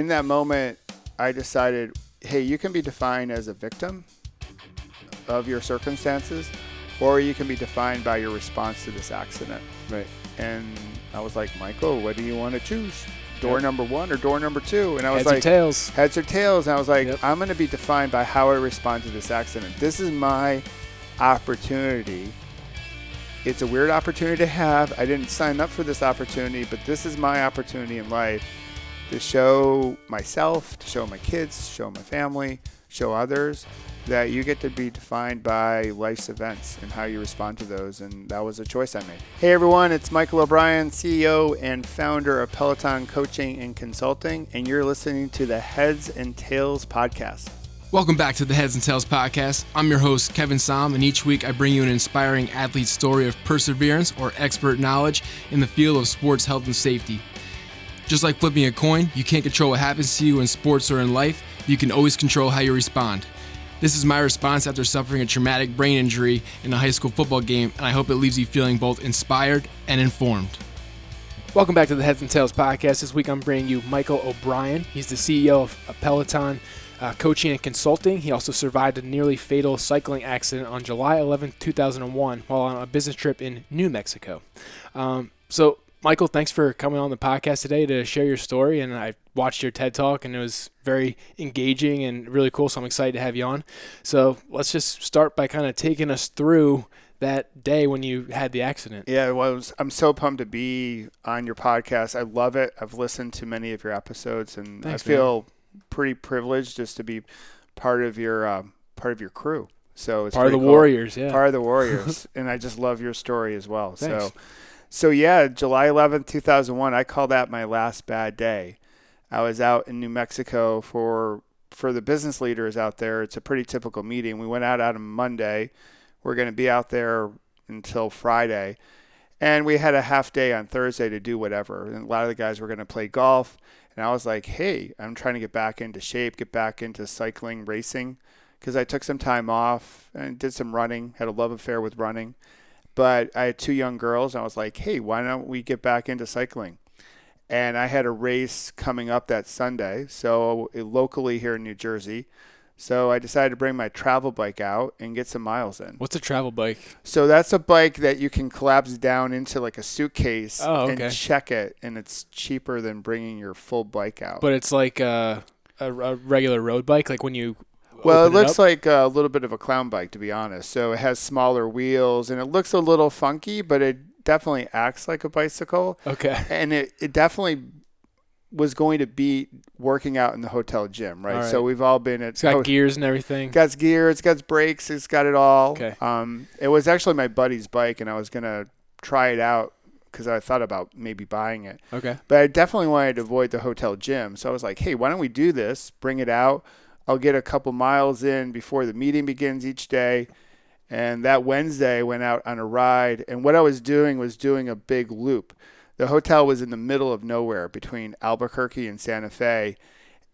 in that moment, I decided, hey, you can be defined as a victim of your circumstances, or you can be defined by your response to this accident. Right. And I was like, Michael, what do you want to choose? Door Yep. number one or door number two? And I was Heads or like, tails. heads or tails. And I was like, Yep. I'm going to be defined by how I respond to this accident. This is my opportunity. It's a weird opportunity to have. I didn't sign up for this opportunity, but this is my opportunity in life to show myself, to show my kids, show my family, show others that you get to be defined by life's events and how you respond to those. And that was a choice I made. Hey everyone, it's Michael O'Brien, CEO and founder of Peloton Coaching and Consulting, and you're listening to the Heads and Tails podcast. Welcome back to the Heads and Tails podcast. I'm your host, Kevin Som, and each week I bring you an inspiring athlete story of perseverance or expert knowledge in the field of sports health and safety. Just like flipping a coin, you can't control what happens to you in sports or in life, you can always control how you respond. This is my response after suffering a traumatic brain injury in a high school football game, and I hope it leaves you feeling both inspired and informed. Welcome back to the Heads and Tails podcast. This week I'm bringing you Michael O'Brien. He's the CEO of Peloton uh, Coaching and Consulting. He also survived a nearly fatal cycling accident on July 11, 2001, while on a business trip in New Mexico. Um, so, Michael, thanks for coming on the podcast today to share your story. And I watched your TED talk, and it was very engaging and really cool. So I'm excited to have you on. So let's just start by kind of taking us through that day when you had the accident. Yeah, well, was- I'm so pumped to be on your podcast. I love it. I've listened to many of your episodes, and Thanks, I feel pretty privileged just to be part of your um, part of your crew. So it's Part of the cool. Warriors, yeah. part of the Warriors, and I just love your story as well. Thanks. So, so yeah, July 11th, 2001. I call that my last bad day. I was out in New Mexico for for the business leaders out there. It's a pretty typical meeting. We went out on Monday. We're going to be out there until Friday, and we had a half day on Thursday to do whatever. And a lot of the guys were going to play golf. And I was like, hey, I'm trying to get back into shape, get back into cycling, racing, because I took some time off and did some running, had a love affair with running. But I had two young girls, and I was like, hey, why don't we get back into cycling? And I had a race coming up that Sunday, so uh, locally here in New Jersey. So I decided to bring my travel bike out and get some miles in. What's a travel bike? So that's a bike that you can collapse down into like a suitcase Oh, okay. and check it, and it's cheaper than bringing your full bike out. But it's like a, a, a regular road bike, like when you. Well, it looks like a little bit of a clown bike, to be honest. So it has smaller wheels, and it looks a little funky, but it definitely acts like a bicycle, Okay. and it, it definitely was going to be working out in the hotel gym, right? All So we've all been at It's got ho- gears and everything. got gear, it's got brakes, it's got it all. Okay. Um, it was actually my buddy's bike, and I was gonna try it out because I thought about maybe buying it. Okay. But I definitely wanted to avoid the hotel gym, so I was like, hey, why don't we do this? Bring it out. I'll get a couple miles in before the meeting begins each day. And that Wednesday, I went out on a ride, and what I was doing was doing a big loop. The hotel was in the middle of nowhere between Albuquerque and Santa Fe.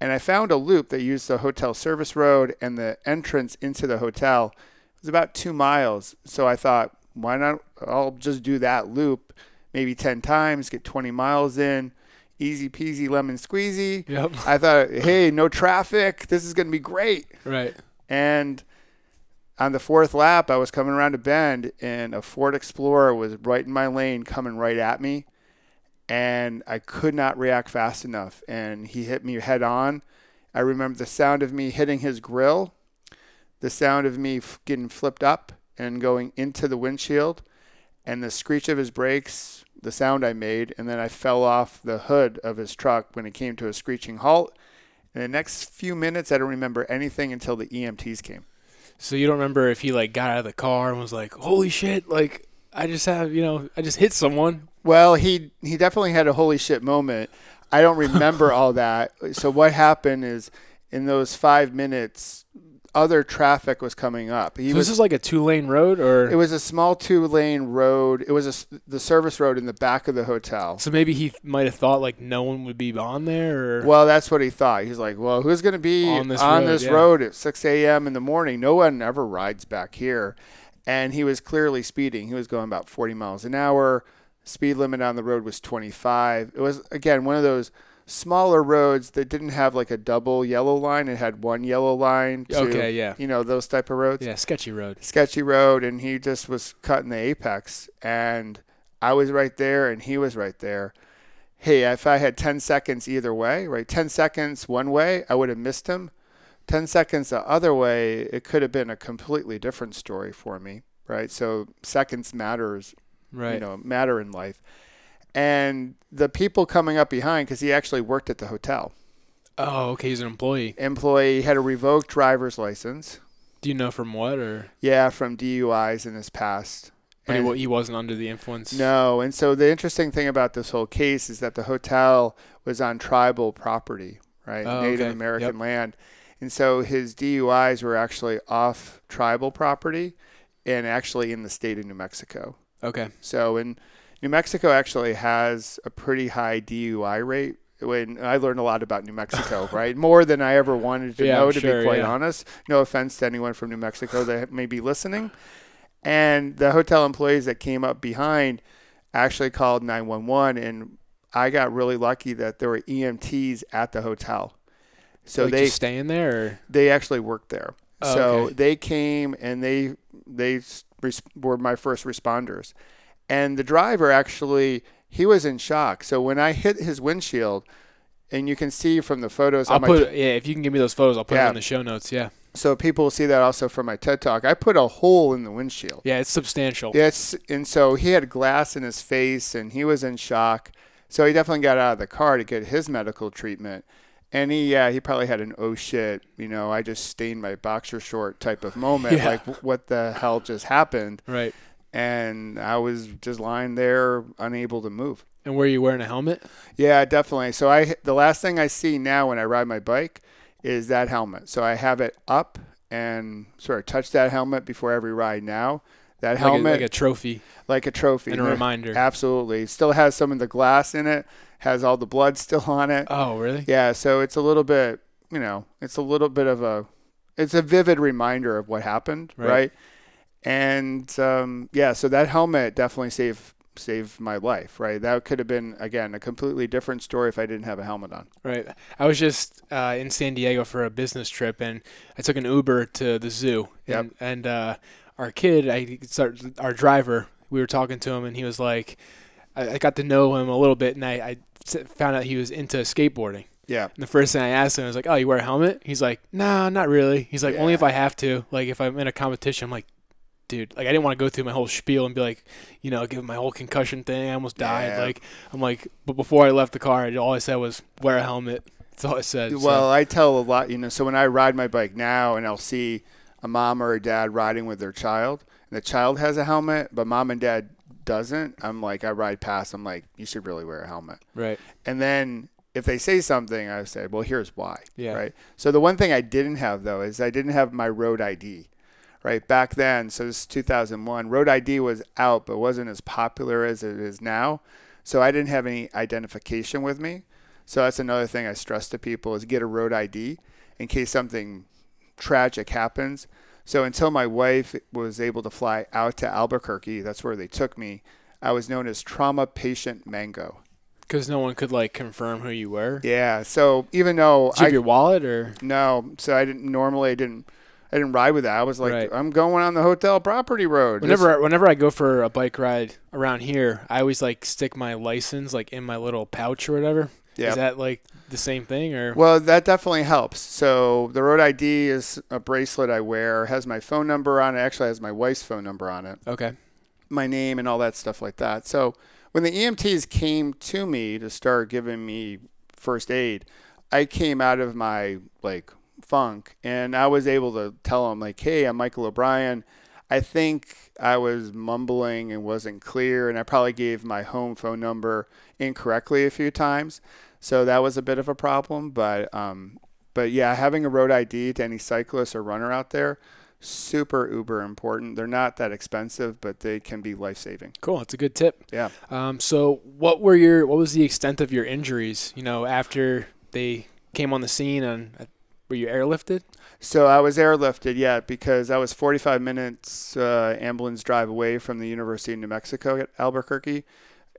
And I found a loop that used the hotel service road and the entrance into the hotel it was about two miles. So I thought, why not? I'll just do that loop maybe 10 times, get 20 miles in, easy peasy lemon squeezy. Yep. I thought, hey, no traffic. This is going to be great. Right. And on the fourth lap, I was coming around a bend, and a Ford Explorer was right in my lane coming right at me. And I could not react fast enough. And he hit me head on. I remember the sound of me hitting his grill, the sound of me f- getting flipped up and going into the windshield, and the screech of his brakes, the sound I made. And then I fell off the hood of his truck when it came to a screeching halt. In the next few minutes, I don't remember anything until the EMTs came. So you don't remember if he like got out of the car and was like, "Holy shit!" Like I just have, you know, I just hit someone. Well, he he definitely had a holy shit moment. I don't remember all that. So what happened is in those five minutes, other traffic was coming up. He So was this is like a two lane road, or it was a small two lane road. It was a, the service road in the back of the hotel. so maybe he might have thought like no one would be on there, or Well, that's what he thought. He's like, well, who's going to be On on this this, road, road, at 6 a.m. in the morning? No one ever rides back here. And he was clearly speeding. He was going about 40 miles an hour. Speed limit on the road was 25. It was, again, one of those smaller roads that didn't have like a double yellow line. It had one yellow line. To, Okay, yeah. You know those type of roads. Yeah, sketchy road. Sketchy road, and he just was cutting the apex, and I was right there, and he was right there. Hey, if I had 10 seconds either way, right? 10 seconds one way, I would have missed him. 10 seconds the other way, it could have been a completely different story for me, right? So seconds matters Right. you know matter in life and the people coming up behind because he actually worked at the hotel oh, okay. He's an employee. employee had a revoked driver's license Do you know from what or? yeah from duis in his past But he, And- he wasn't under the influence. no and so the interesting thing about this whole case is that the hotel was on tribal property right Oh, native okay. american Yep. land and so his duis were actually off tribal property and actually in the state of new mexico Okay. So in New Mexico actually has a pretty high DUI rate. When I learned a lot about New Mexico, right? More than I ever wanted to Yeah, know, I'm to sure, be quite yeah. honest. No offense to anyone from New Mexico that may be listening. And the hotel employees that came up behind actually called 911, and I got really lucky that there were EMTs at the hotel. So like they staying there. Or? they actually worked there. Oh, so okay. they came and they they were my first responders. And the driver actually he was in shock. So when I hit his windshield, and you can see from the photos I'll on my put yeah. If you can give me those photos, I'll put Yeah. them in the show notes. Yeah. so people will see that also from my TED talk. I put a hole in the windshield. Yeah, it's substantial. Yes, and so he had glass in his face and he was in shock. So he definitely got out of the car to get his medical treatment. And he, yeah, he probably had an oh shit, you know, I just stained my boxer short type of moment. Yeah. Like, what the hell just happened? Right. And I was just lying there, unable to move. And were you wearing a helmet? Yeah, definitely. So I, the last thing I see now when I ride my bike is that helmet. So I have it up and sort of touch that helmet before every ride now. That Like a, helmet, like a trophy like a trophy and a reminder. Absolutely. Still has some of the glass in it, has all the blood still on it. Oh, really? Yeah, so it's a little bit, you know, it's a little bit of a it's a vivid reminder of what happened, Right. right? And um, yeah, so that helmet definitely saved saved my life, right? That could have been again a completely different story if I didn't have a helmet on. Right. I was just uh, in San Diego for a business trip, and I took an Uber to the zoo. Yep. And, and uh, our kid, I started, our driver, we were talking to him, and he was like, I, I got to know him a little bit, and I, I found out he was into skateboarding. Yeah. And the first thing I asked him was like, "Oh, you wear a helmet?" He's like, "No, not really." He's like, "Only if I have to. Like if I'm in a competition." I'm like, "Dude, like I didn't want to go through my whole spiel and be like, you know, give my whole concussion thing. I almost died. Yeah. Like I'm like, but before I left the car, all I said was wear a helmet. That's all I said. so- Well, I tell a lot, you know, so when I ride my bike now and I'll see a mom or a dad riding with their child, and the child has a helmet, but mom and dad doesn't, I'm like, I ride past, I'm like, you should really wear a helmet. right. And then if they say something, I say, well, here's why. Yeah. Right. So the one thing I didn't have though is I didn't have my road ID. Right back then, so this is 2001. Road ID was out, but wasn't as popular as it is now. So I didn't have any identification with me. So that's another thing I stress to people is get a road ID in case something tragic happens. So until my wife was able to fly out to Albuquerque, that's where they took me. I was known as trauma patient Mango. Because no one could like confirm who you were. Yeah. So even though Did you I have your wallet or? no, so I didn't normally I didn't I didn't ride with that. I was like, Right. I'm going on the hotel property road. This- Whenever whenever I go for a bike ride around here, I always like stick my license like in my little pouch or whatever. Yeah. Is that like the same thing or? well, that definitely helps. So the road ID is a bracelet I wear. Has my phone number on it. Actually, has my wife's phone number on it, okay. my name, and all that stuff like that. So when the EMTs came to me to start giving me first aid, I came out of my like funk, and I was able to tell them like, "Hey, I'm Michael O'Brien." I think I was mumbling and wasn't clear, and I probably gave my home phone number incorrectly a few times. So that was a bit of a problem. But um, but yeah, having a road ID to any cyclist or runner out there, super uber important. They're not that expensive, but they can be life saving. Cool. It's a good tip. Yeah. Um, so what were your what was the extent of your injuries? You know, after they came on the scene and were you airlifted? So I was airlifted, yeah, because I was 45 minutes uh, ambulance drive away from the University of New Mexico at Albuquerque.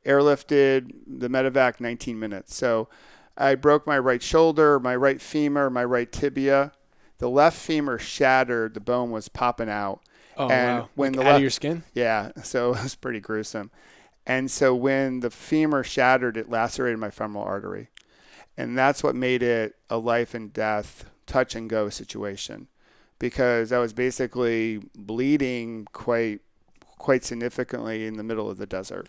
Airlifted the medevac 19 minutes. So I broke my right shoulder, my right femur, my right tibia. The left femur shattered. The bone was popping out. Oh And wow! when Like the out left- of your skin. Yeah, so it was pretty gruesome. And so when the femur shattered, it lacerated my femoral artery. And that's what made it a life and death touch and go situation because I was basically bleeding quite quite significantly in the middle of the desert.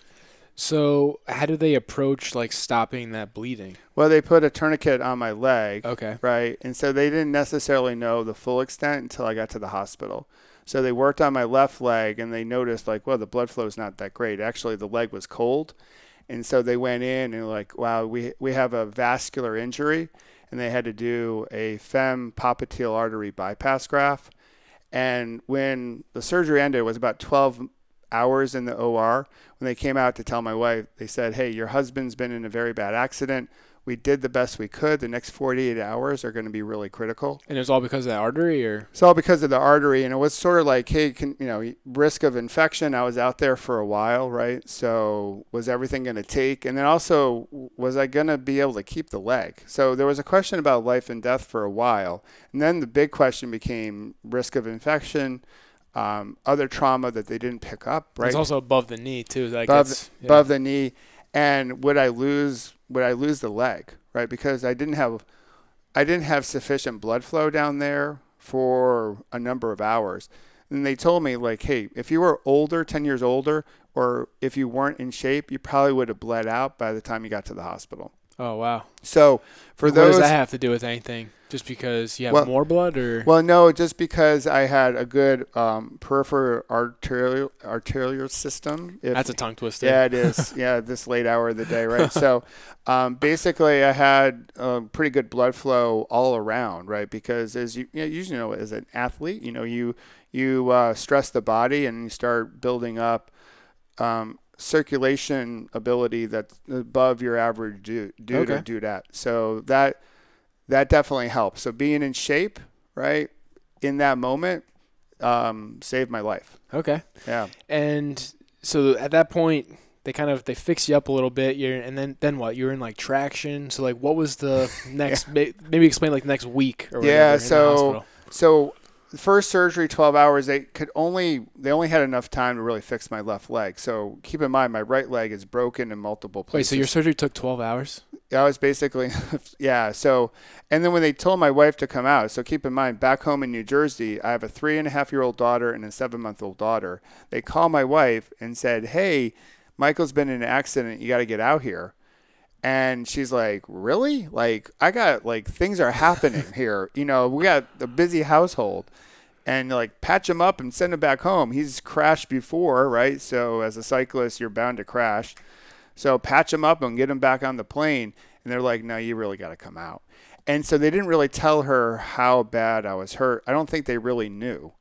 So how do they approach like stopping that bleeding? Well, they put a tourniquet on my leg, Okay. right? And so they didn't necessarily know the full extent until I got to the hospital. So they worked on my left leg and they noticed like, well, the blood flow is not that great. Actually, the leg was cold. And so they went in and like, wow, we we have a vascular injury and they had to do a fem popliteal artery bypass graft. And when the surgery ended, it was about 12 hours in the OR. When they came out to tell my wife, they said, "Hey, your husband's been in a very bad accident. We did the best we could. The next 48 hours are going to be really critical." And it's all because of the artery, or It's all because of the artery, and it was sort of like, hey, can, you know, risk of infection. I was out there for a while, right? So was everything going to take? And then also, was I going to be able to keep the leg? So there was a question about life and death for a while, and then the big question became risk of infection, um, other trauma that they didn't pick up, right? it's also above the knee too. That above, yeah. above the knee, and would I lose? Would I lose the leg? Right, because I didn't have, I didn't have sufficient blood flow down there for a number of hours. And they told me like, hey, if you were older, ten years older, or if you weren't in shape, you probably would have bled out by the time you got to the hospital. Oh wow! So for what those, does that have to do with anything? Just because you have Well- more blood, or Well, no, just because I had a good um, peripheral arterial arterial system. If, that's a tongue twister. Yeah, it is. yeah, this late hour of the day, right? so, um, basically, I had um, pretty good blood flow all around, right? Because as you, you know, usually know, as an athlete, you know, you you uh, stress the body and you start building up um, circulation ability that's above your average dude, dude or Okay. dudette. So that that definitely helps. So being in shape, right, in that moment, um, saved my life. Okay. Yeah. And so at that point, they kind of they fix you up a little bit. You're and then then what? You're in like traction. So like, what was the next? may- Maybe explain like next week or whatever. Yeah, in the so- So the first surgery, 12 hours, they could only they only had enough time to really fix my left leg. So keep in mind, my right leg is broken in multiple places wait, so your surgery took 12 hours? Yeah, I was basically, yeah. So, and then when they told my wife to come out, so keep in mind, back home in New Jersey, I have a three and a half year old daughter and a seven month old daughter. They called my wife and said, "Hey, Michael's been in an accident. You got to get out here." And she's like, "Really? Like, I got like things are happening here. You know, we got a busy household." And like patch him up and send him back home. He's crashed before, right? So as a cyclist, you're bound to crash. So patch him up and get him back on the plane. And they're like, no, you really got to come out. And so they didn't really tell her how bad I was hurt. I don't think they really knew.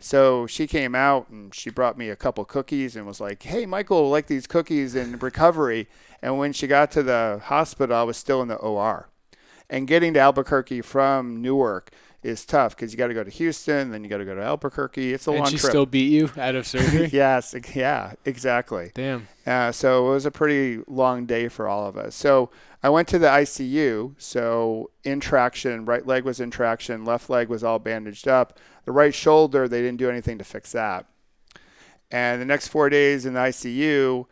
So she came out and she brought me a couple cookies and was like, hey, Michael like these cookies in recovery. And when she got to the hospital, I was still in the OR. And getting to Albuquerque from Newark is tough because you got to go to Houston, then you got to go to Albuquerque. It's a and long she trip. still beat you out of surgery? yes, yeah, exactly. Damn. Uh, so it was a pretty long day for all of us. So I went to the ICU. So in traction, right leg was in traction, left leg was all bandaged up. The right shoulder, they didn't do anything to fix that. And the next four days in the ICU,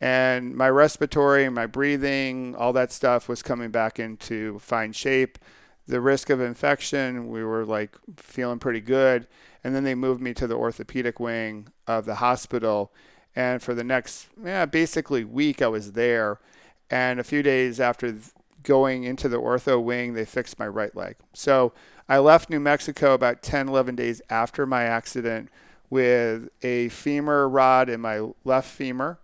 and my respiratory and my breathing, all that stuff was coming back into fine shape. The risk of infection, we were like feeling pretty good. And then they moved me to the orthopedic wing of the hospital. And for the next, yeah, basically week, I was there. And a few days after going into the ortho wing, they fixed my right leg. So I left New Mexico about 10, 11 days after my accident with a femur rod in my left femur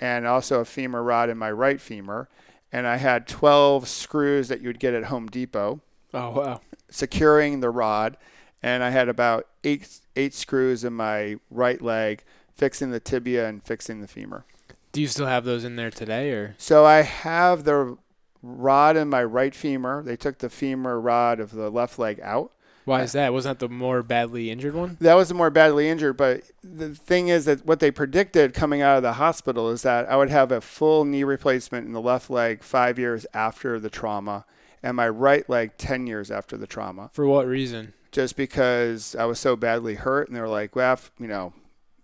and also a femur rod in my right femur. And I had 12 screws that you would get at Home Depot Oh wow. securing the rod, and I had about eight eight screws in my right leg, fixing the tibia and fixing the femur. Do you still have those in there today, or So I have the rod in my right femur. They took the femur rod of the left leg out, Why is that? Wasn't that the more badly injured one? That was the more badly injured, but the thing is that what they predicted coming out of the hospital is that I would have a full knee replacement in the left leg five years after the trauma, and my right leg 10 years after the trauma. For what reason? Just because I was so badly hurt, and they were like, well, you know,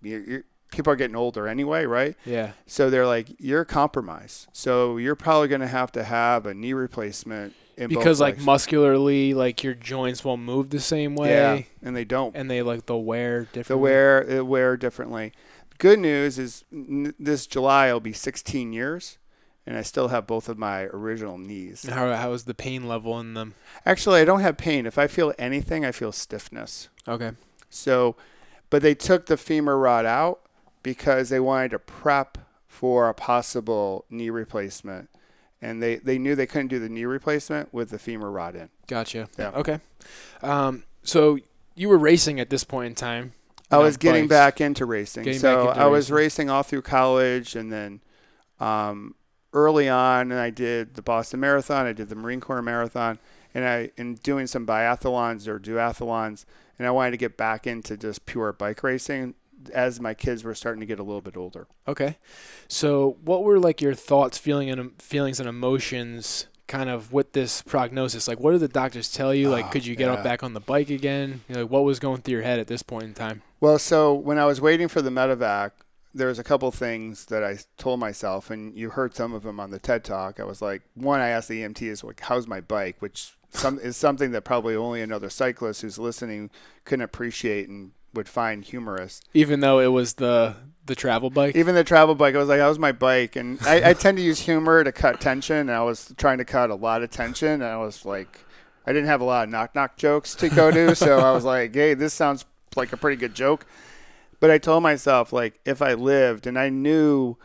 you you people are getting older anyway, right? Yeah. So they're like, you're compromised. So you're probably going to have to have a knee replacement. In both Because like muscularly, like your joints won't move the same way, yeah, and they don't. and they like they'll wear different. They wear they wear differently. Good news is n- this July will be 16 years, and I still have both of my original knees. How how is the pain level in them? Actually, I don't have pain. If I feel anything, I feel stiffness. Okay. So, but they took the femur rod out because they wanted to prep for a possible knee replacement, and they they knew they couldn't do the knee replacement with the femur rod in. Gotcha. Yeah. Okay. Um, so you were racing at this point in time. I was getting bikes. back into racing. Getting so into I was racing. racing all through college, and then um, early on, and I did the Boston Marathon. I did the Marine Corps Marathon, and I in doing some biathlons or duathlons, and I wanted to get back into just pure bike racing as my kids were starting to get a little bit older. Okay. So what were like your thoughts, feeling and feelings and emotions kind of with this prognosis? Like what did the doctors tell you? Like Oh, could you get yeah. up back on the bike again? You know, like what was going through your head at this point in time? Well, so when I was waiting for the medevac, there was a couple things that I told myself, and you heard some of them on the TED Talk. I was like, one, I asked the EMTs, like, how's my bike? Which some is something that probably only another cyclist who's listening can appreciate and would find humorous. Even though it was the the travel bike. Even the travel bike, I was like, "That was my bike? And I, I tend to use humor to cut tension, and I was trying to cut a lot of tension, and I was like, I didn't have a lot of knock knock jokes to go to, so I was like, hey, this sounds like a pretty good joke. But I told myself, like, if I lived, and I knew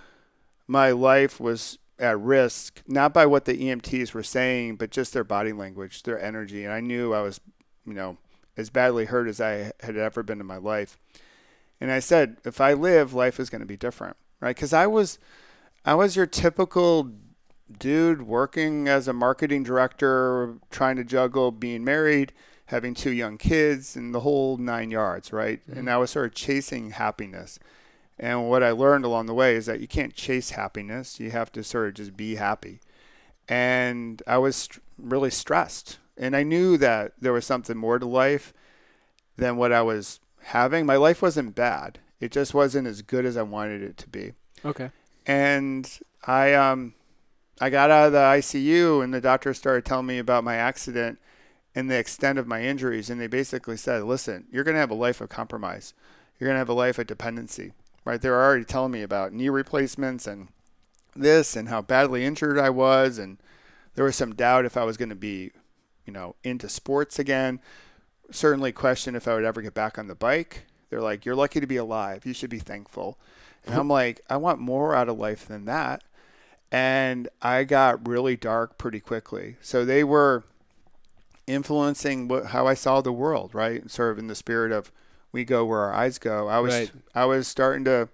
my life was at risk, not by what the EMTs were saying, but just their body language, their energy. And I knew I was, you know, as badly hurt as I had ever been in my life. And I said, if I live, life is going to be different, right? Because I was, I was your typical dude working as a marketing director, trying to juggle being married, having two young kids, and the whole nine yards, right? Mm-hmm. And I was sort of chasing happiness. And what I learned along the way is that you can't chase happiness. You have to sort of just be happy. And I was really stressed. And I knew that there was something more to life than what I was having. My life wasn't bad. It just wasn't as good as I wanted it to be. Okay. And I um I got out of the ICU and the doctor started telling me about my accident and the extent of my injuries and they basically said, "Listen, you're going to have a life of compromise. You're going to have a life of dependency." Right? They were already telling me about knee replacements and this and how badly injured I was and there was some doubt if I was going to be, you know, into sports again. Certainly question if I would ever get back on the bike. They're like, "You're lucky to be alive. You should be thankful." And I'm like, I want more out of life than that. And I got really dark pretty quickly. So they were influencing what, how I saw the world, right? Sort of in the spirit of we go where our eyes go. I was Right. I was starting to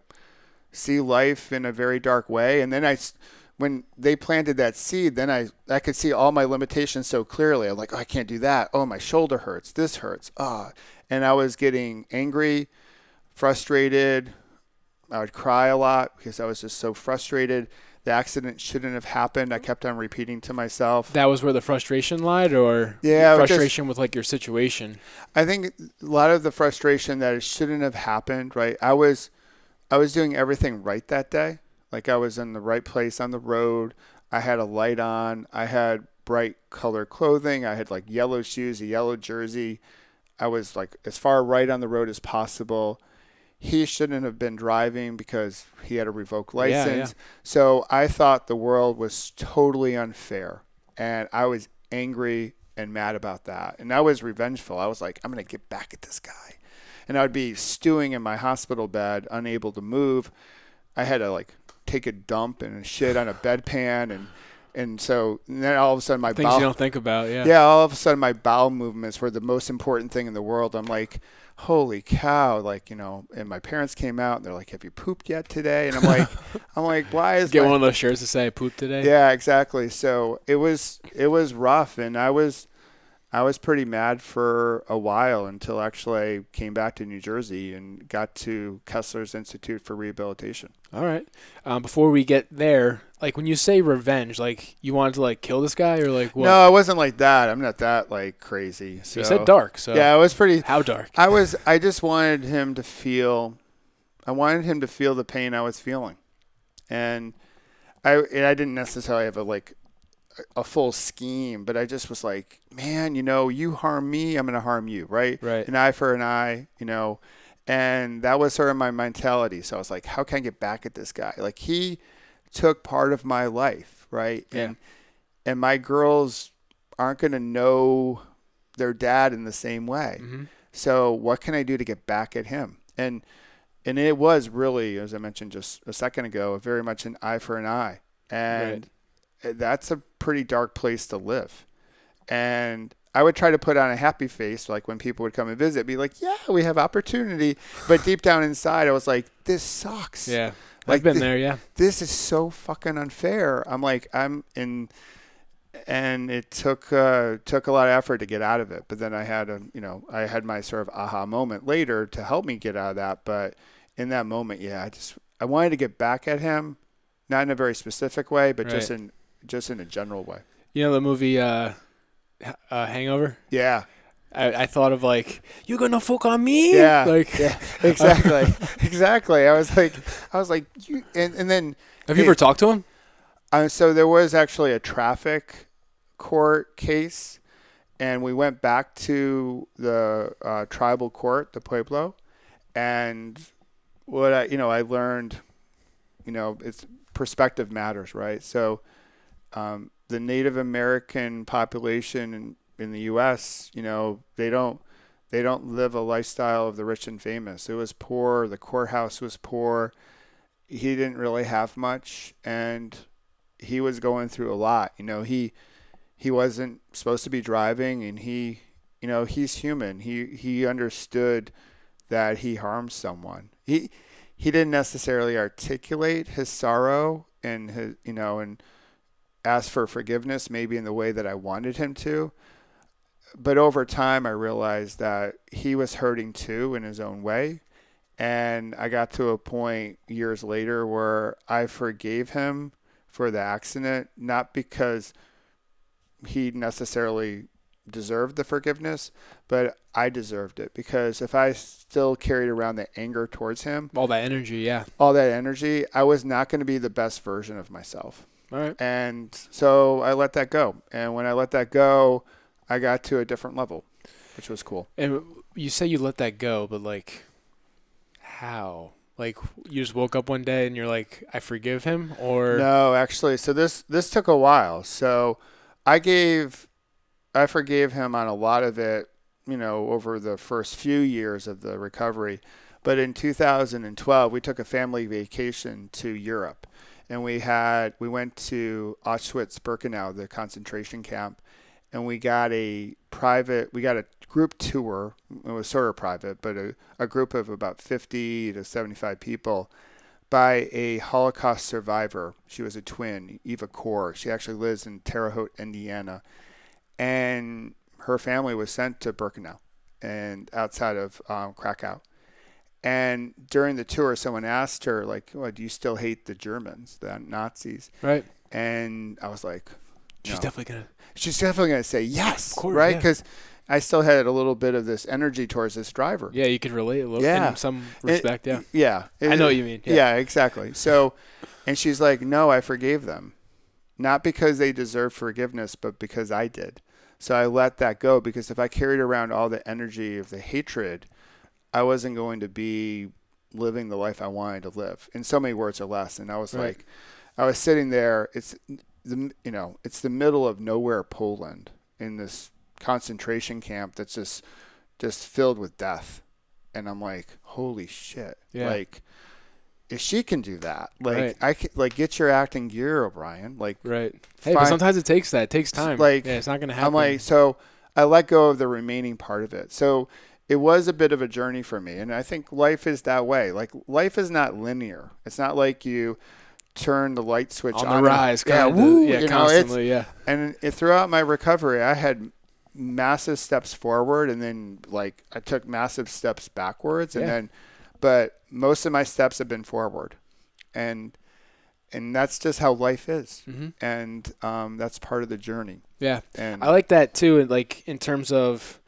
see life in a very dark way. And then I, when they planted that seed, then I I could see all my limitations so clearly. I'm like, oh, I can't do that. Oh, my shoulder hurts. This hurts. Ah, and I was getting angry, frustrated. I would cry a lot because I was just so frustrated. The accident shouldn't have happened. I kept on repeating to myself. That was where the frustration lied, or Yeah, was just- frustration with like your situation. I think a lot of the frustration that it shouldn't have happened, right? I was I was doing everything right that day. Like I was in the right place on the road. I had a light on. I had bright color clothing. I had like yellow shoes, a yellow jersey. I was like as far right on the road as possible. He shouldn't have been driving because he had a revoked Yeah, yeah. license. So I thought the world was totally unfair. And I was angry and mad about that. And I was revengeful. I was like, I'm going to get back at this guy. And I would be stewing in my hospital bed, unable to move. I had to like take a dump and shit on a bedpan and and so and then all of a sudden my Things bowel you don't think about. Yeah. yeah, all of a sudden my bowel movements were the most important thing in the world. I'm like, holy cow! Like you know, and my parents came out and they're like, "Have you pooped yet today?" And I'm like, I'm like, why is Get my- one of those shirts to say "I pooped today." yeah, exactly. So it was it was rough, and I was I was pretty mad for a while until actually I came back to New Jersey and got to Kessler's Institute for Rehabilitation. All right. Um, before we get there, like when you say revenge, like you wanted to like kill this guy or like what? No, it wasn't like that. I'm not that like crazy. So you said dark. So Yeah, it was pretty. how dark? I was. I just wanted him to feel. I wanted him to feel the pain I was feeling, and I. And I didn't necessarily have a like a full scheme, but I just was like, man, you know, you harm me, I'm gonna harm you, right? Right. An eye for an eye, you know, and that was sort of my mentality. So I was like, how can I get back at this guy? Like he took part of my life, right? Yeah. And and my girls aren't gonna know their dad in the same way. Mhm. So what can I do to get back at him? And and it was really, as I mentioned just a second ago, very much an eye for an eye, and that's a pretty dark place to live. And I would try to put on a happy face, like when people would come and visit, be like, "Yeah, we have opportunity," but deep down inside, I was like, "This sucks. Yeah. Like I've been the- there. Yeah. This is so fucking unfair." I'm like, I'm in, and it took uh, took a lot of effort to get out of it. But then I had a, you know, I had my sort of aha moment later to help me get out of that. But in that moment, yeah, I just I wanted to get back at him, not in a very specific way, but just in just in a general way. You know the movie uh, uh, Hangover. Yeah, I, I thought of like you're gonna fuck on me. yeah, Like, yeah, exactly, exactly. I was like, I was like, you, and, and then have you ever talked to him? Uh, so there was actually a traffic court case, and we went back to the uh, tribal court, the Pueblo, and what I, you know, I learned, you know, it's perspective matters, right? So, um, the Native American population in, in the U.S., you know, they don't they don't live a lifestyle of the rich and famous. It was poor. The courthouse was poor. He didn't really have much, and he was going through a lot. You know, he he wasn't supposed to be driving, and he, you know, he's human. He he understood that he harmed someone. He he didn't necessarily articulate his sorrow and his, you know, and ask for forgiveness maybe in the way that I wanted him to. But over time, I realized that he was hurting too in his own way. And I got to a point years later where I forgave him for the accident, not because he necessarily deserved the forgiveness, but I deserved it because if I still carried around the anger towards him, All that energy. Yeah. all that energy, I was not going to be the best version of myself. All right. And so I let that go. And when I let that go, I got to a different level, which was cool. And you say you let that go, but like, how? Like you just woke up one day and you're like, I forgive him, or No, actually, so this this took a while. So I gave I forgave him on a lot of it, you know, over the first few years of the recovery. But in 2012, we took a family vacation to Europe, and we had we went to Auschwitz-Birkenau, the concentration camp, and we got a private we got a group tour. It was sort of private, but a, a group of about 50 to 75 people by a Holocaust survivor. She was a twin, Eva Kor. She actually lives in Terre Haute, Indiana, and her family was sent to Birkenau and outside of um, Krakow. And during the tour, someone asked her, like, well, do you still hate the Germans, the Nazis? right? And I was like, She's No. definitely gonna. she's definitely going to say yes, course, right? yeah. Because I still had a little bit of this energy towards this driver. Yeah, you could relate a little Yeah. in some It- respect. yeah. Yeah. I know what you mean. Yeah. Yeah. exactly. So, and she's like, no, I forgave them. Not because they deserve forgiveness, but because I did. So I let that go because if I carried around all the energy of the hatred, I wasn't going to be living the life I wanted to live in so many words or less. And I was Right. like, I was sitting there. It's the, you know, it's the middle of nowhere, Poland in this concentration camp that's just, just filled with death. And I'm like, holy shit. Yeah. Like, if she can do that, like Right. I can, like get your acting gear, O'Brien. Like Right. Hey, but sometimes it takes that. It takes time. like, yeah, it's not gonna happen. I'm like, so I let go of the remaining part of it. So it was a bit of a journey for me, and I think life is that way. Like life is not linear. It's not like you turn the light switch on on the and- rise, yeah, kinda, woo, yeah, you know, constantly, yeah. and it, throughout my recovery, I had massive steps forward and then like I took massive steps backwards and Yeah. then but most of my steps have been forward. And and that's just how life is. Mhm. And um, that's part of the journey. Yeah. And I like that too. And like in terms of,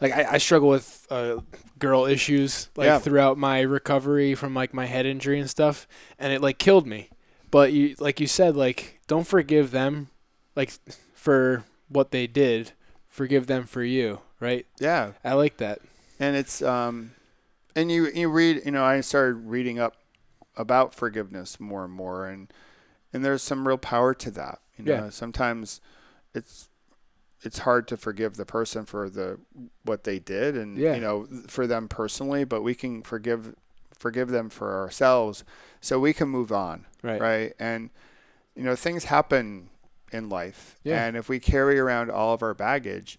like I, I struggle with uh, girl issues like Yeah. throughout my recovery from like my head injury and stuff, and it like killed me. But you, like you said, like don't forgive them, like for what they did. Forgive them for you, right? yeah. I like that. and it's um and you you read you know i started reading up about forgiveness more and more and and there's some real power to that you know Yeah. sometimes it's it's hard to forgive the person for the what they did and Yeah. you know for them personally but we can forgive forgive them for ourselves so we can move on Right. right and you know things happen in life Yeah. and if we carry around all of our baggage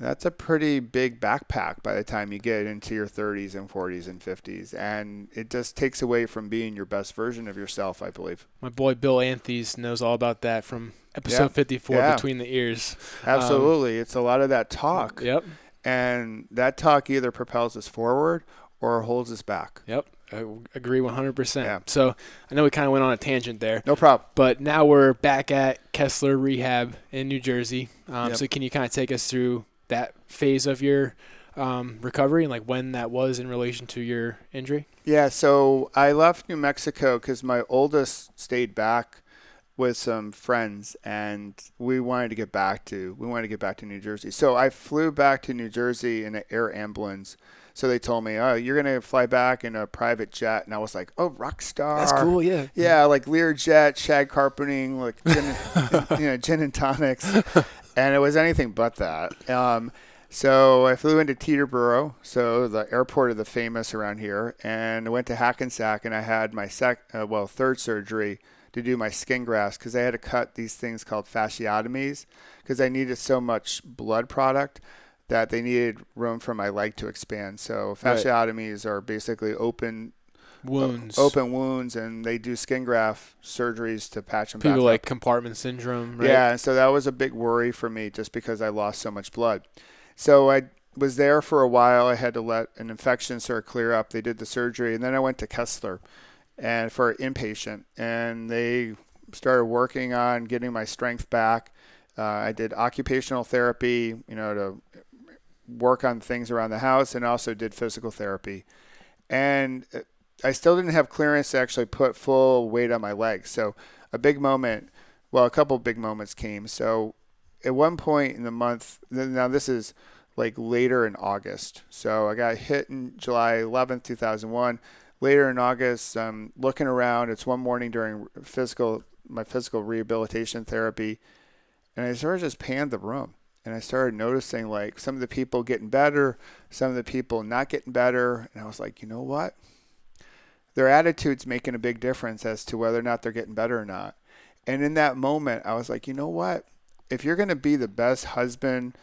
that's a pretty big backpack by the time you get into your 30s and 40s and 50s and it just takes away from being your best version of yourself i believe My boy Bill Anthes knows all about that from episode Yeah. 54 Yeah. between the ears. absolutely it's a lot of that talk Yep. and that talk either propels us forward or holds us back Yep. I agree 100%. Yeah. So I know we kind of went on a tangent there. no problem But now we're back at Kessler Rehab in New Jersey. Um, Yep. So can you kind of take us through that phase of your um, recovery and like when that was in relation to your injury? Yeah, so I left New Mexico because my oldest stayed back with some friends, and we wanted to get back to we wanted to get back to New Jersey. So I flew back to New Jersey in an air ambulance. So they told me, "Oh, you're gonna fly back in a private jet," and I was like, "Oh, rock star!" That's cool, yeah. Yeah, like Learjet, shag carpeting, like gin, and- you know, gin and tonics, and it was anything but that. Um, so I flew into Teterboro, so the airport of the famous around here, and I went to Hackensack, and I had my sec, uh, well, third surgery to do my skin grafts because I had to cut these things called fasciotomies because I needed so much blood product that they needed room for my leg to expand. So Right. fasciotomies are basically open Wounds. open wounds and they do skin graft surgeries to patch them People like up. compartment syndrome, right? Yeah, and so that was a big worry for me just because I lost so much blood. So I was there for a while. I had to let an infection sort of clear up. They did the surgery and then I went to Kessler and for inpatient and they started working on getting my strength back. Uh, I did occupational therapy, you know, to work on things around the house and also did physical therapy. And uh, I still didn't have clearance to actually put full weight on my legs. So a big moment, well, a couple big moments came. So at one point in the month, now this is like later in August. So I got hit in July 11th, 2001. Later in August, I'm looking around. It's one morning during physical my physical rehabilitation therapy, and I sort of just panned the room. And I started noticing like some of the people getting better, some of the people not getting better. And I was like, you know what? Their attitude's making a big difference as to whether or not they're getting better or not. And in that moment, I was like, you know what? If you're going to be the best husband,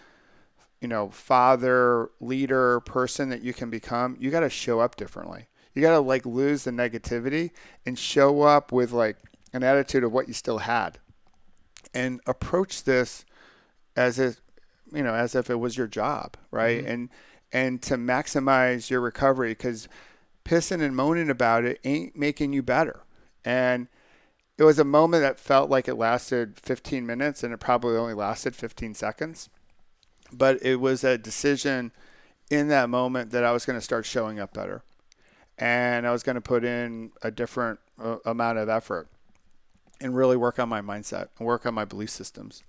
you know, father, leader, person that you can become, you got to show up differently. You got to like lose the negativity and show up with like an attitude of what you still had and approach this as if, you know, as if it was your job, right? Mhm. And and to maximize your recovery because pissing and moaning about it ain't making you better. And it was a moment that felt like it lasted 15 minutes and it probably only lasted 15 seconds. But it was a decision in that moment that I was going to start showing up better. And I was going to put in a different uh, amount of effort and really work on my mindset and work on my belief systems.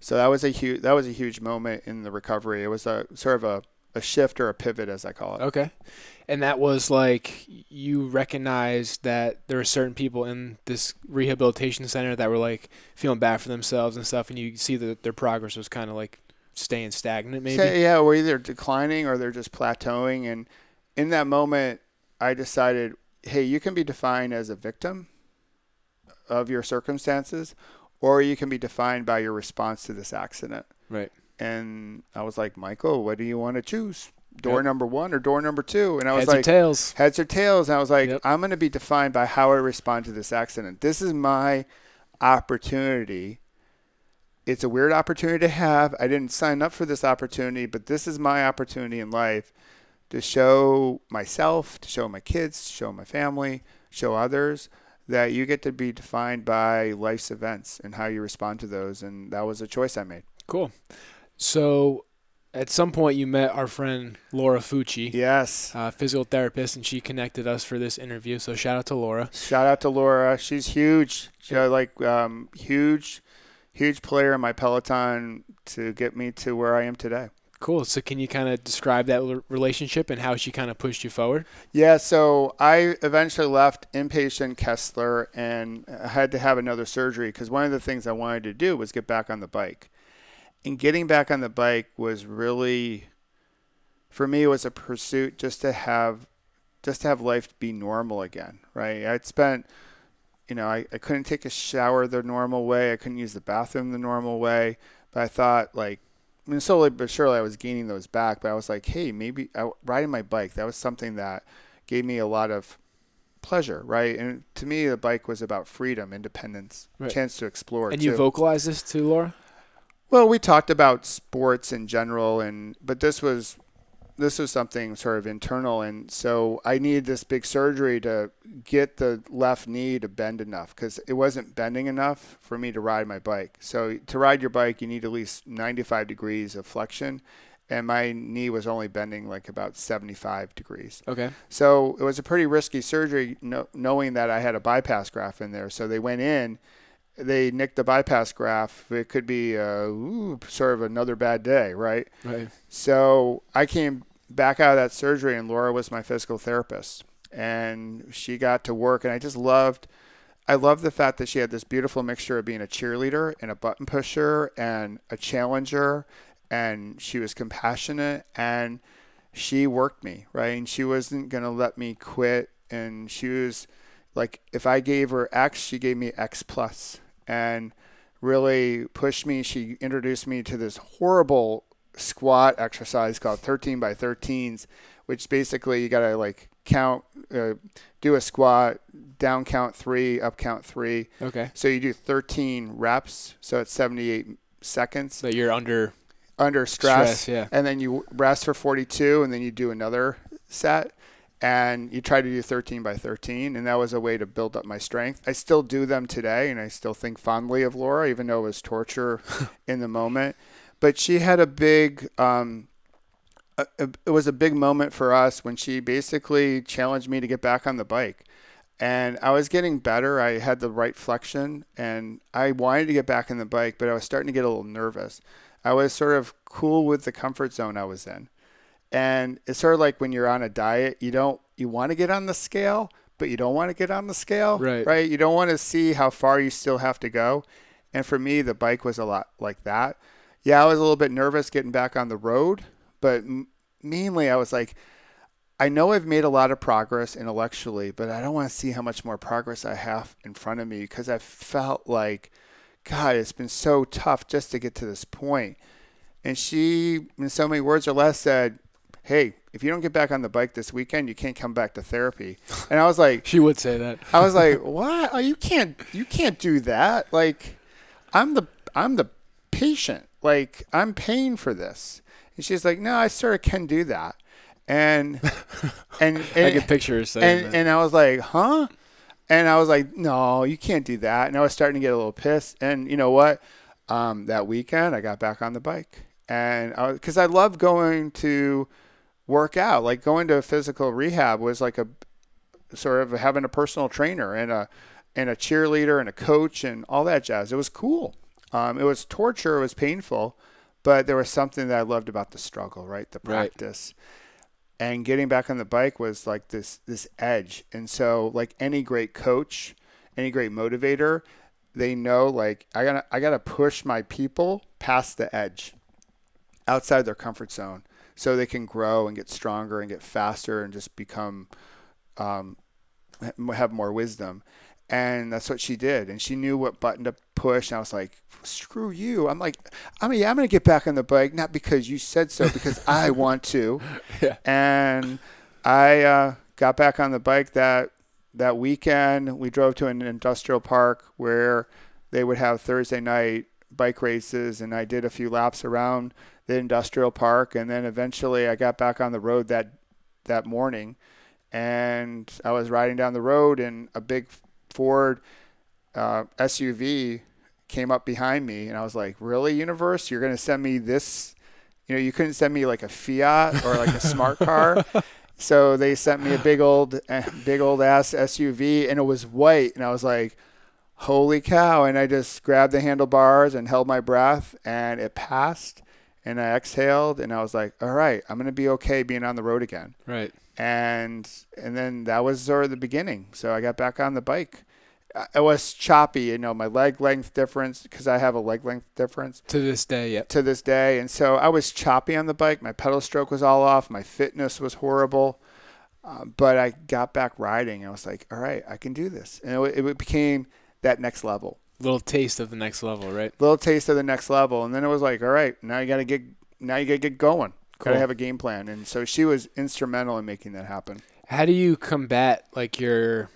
So that was a huge that was a huge moment in the recovery. It was a sort of a, a shift or a pivot as I call it. Okay. And that was like you recognized that there were certain people in this rehabilitation center that were like feeling bad for themselves and stuff, and you see that their progress was kind of like staying stagnant, maybe. Say, yeah, we're either declining or they're just plateauing. And in that moment, I decided, hey, you can be defined as a victim of your circumstances, or you can be defined by your response to this accident. Right. And I was like, Michael, what do you want to choose? Door Yep. number one or door number two? And I was Heads or like, tails. heads or tails. And I was like, Yep. I'm going to be defined by how I respond to this accident. This is my opportunity it's a weird opportunity to have. I didn't sign up for this opportunity, but this is my opportunity in life to show myself, to show my kids, to show my family, show others that you get to be defined by life's events and how you respond to those. And that was a choice I made. Cool. So, at some point, you met our friend Laura Fucci, Yes. uh, physical therapist, and she connected us for this interview. So, shout out to Laura. Shout out to Laura. She's huge. She like um, huge, huge player in my Peloton to get me to where I am today. Cool. So, can you kind of describe that relationship and how she kind of pushed you forward? Yeah, so I eventually left inpatient Kessler and uh, had to have another surgery because one of the things I wanted to do was get back on the bike. And getting back on the bike was really, for me, it was a pursuit just to have, just to have life be normal again, right? I'd spent, you know, I, I couldn't take a shower the normal way. I couldn't use the bathroom the normal way. But I thought, like, I mean, slowly but surely I was gaining those back. But I was like, hey, maybe I, riding my bike, that was something that gave me a lot of pleasure, right? And to me, the bike was about freedom, independence, Right. chance to explore. And you too. vocalized this to Laura? Well, we talked about sports in general, and but this was this was something sort of internal, and so I needed this big surgery to get the left knee to bend enough because it wasn't bending enough for me to ride my bike. So to ride your bike, you need at least 95 degrees of flexion, and my knee was only bending like about 75 degrees. Okay. So it was a pretty risky surgery, no, knowing that I had a bypass graft in there. So they went in, they nicked the bypass graft. It could be uh, ooh, sort of another bad day, right? Right. So I came back out of that surgery, and Laura was my physical therapist, and she got to work, and I just loved. I loved the fact that she had this beautiful mixture of being a cheerleader and a button pusher and a challenger, and she was compassionate and she worked me right, and she wasn't gonna let me quit, and she was like, if I gave her X, she gave me X plus, and really pushed me. She introduced me to this horrible squat exercise called 13 by 13s, which basically you got to like count, uh, do a squat, down count three, up count three. Okay. So you do 13 reps. So it's 78 seconds So you're under under stress. Stress, yeah. And then you rest for 42 and then you do another set. And you try to do 13 by 13. And that was a way to build up my strength. I still do them today. And I still think fondly of Laura, even though it was torture in the moment. But she had a big, um, a- a- it was a big moment for us when she basically challenged me to get back on the bike. And I was getting better. I had the right flexion and I wanted to get back on the bike, but I was starting to get a little nervous. I was sort of cool with the comfort zone I was in. And it's sort of like when you're on a diet, you don't you want to get on the scale, but you don't want to get on the scale, Right. Right? You don't want to see how far you still have to go. And for me, the bike was a lot like that. Yeah, I was a little bit nervous getting back on the road, but m- mainly I was like, I know I've made a lot of progress intellectually, but I don't want to see how much more progress I have in front of me because I felt like, God, it's been so tough just to get to this point. And she, in so many words or less, said, Hey, if you don't get back on the bike this weekend, you can't come back to therapy. And I was like, She would say that. I was like, "What? Oh, you can't you can't do that. Like I'm the I'm the patient. Like I'm paying for this." And she's like, "No, I sort of can do that." And and, and I can picture her saying and, that. and I was like, "Huh?" And I was like, "No, you can't do that." And I was starting to get a little pissed. And you know what? Um, that weekend, I got back on the bike, and because I, love going to work out, like going to physical rehab was like a sort of having a personal trainer and a and a cheerleader and a coach and all that jazz. It was cool. Um, it was torture. It was painful, but there was something that I loved about the struggle, right? The Right. practice. And getting back on the bike was like this this edge. And so like any great coach, any great motivator, they know like I gotta I gotta push my people past the edge, outside their comfort zone, so they can grow and get stronger and get faster and just become um, have more wisdom. And that's what she did. And she knew what button to push. And I was like, screw you. I'm like, I mean, yeah, I'm going to get back on the bike, not because you said so, because I want to. Yeah. And I uh, got back on the bike that that weekend. We drove to an industrial park where they would have Thursday night bike races, and I did a few laps around the industrial park, and then eventually I got back on the road that that morning, and I was riding down the road, and a big Ford uh, SUV came up behind me, and I was like, "Really, universe? You're gonna send me this? You know, you couldn't send me like a Fiat or like a smart car." So they sent me a big old, eh, big old ass SUV, and it was white, and I was like, "Holy cow!" And I just grabbed the handlebars and held my breath, and it passed. And I exhaled, and I was like, "All right, I'm gonna be okay being on the road again." Right. And and then that was sort of the beginning. So I got back on the bike. It was choppy, you know, my leg length difference because I have a leg length difference To this day, Yeah, to this day. And so I was choppy on the bike. My pedal stroke was all off. My fitness was horrible. Uh, but I got back riding. And I was like, all right, I can do this. And it, it became that next level, Little taste of the next level, right? little taste of the next level. And then it was like, all right, now you got to get, now you got to get going. Cool. to have a game plan. And so she was instrumental in making that happen. How do you combat like your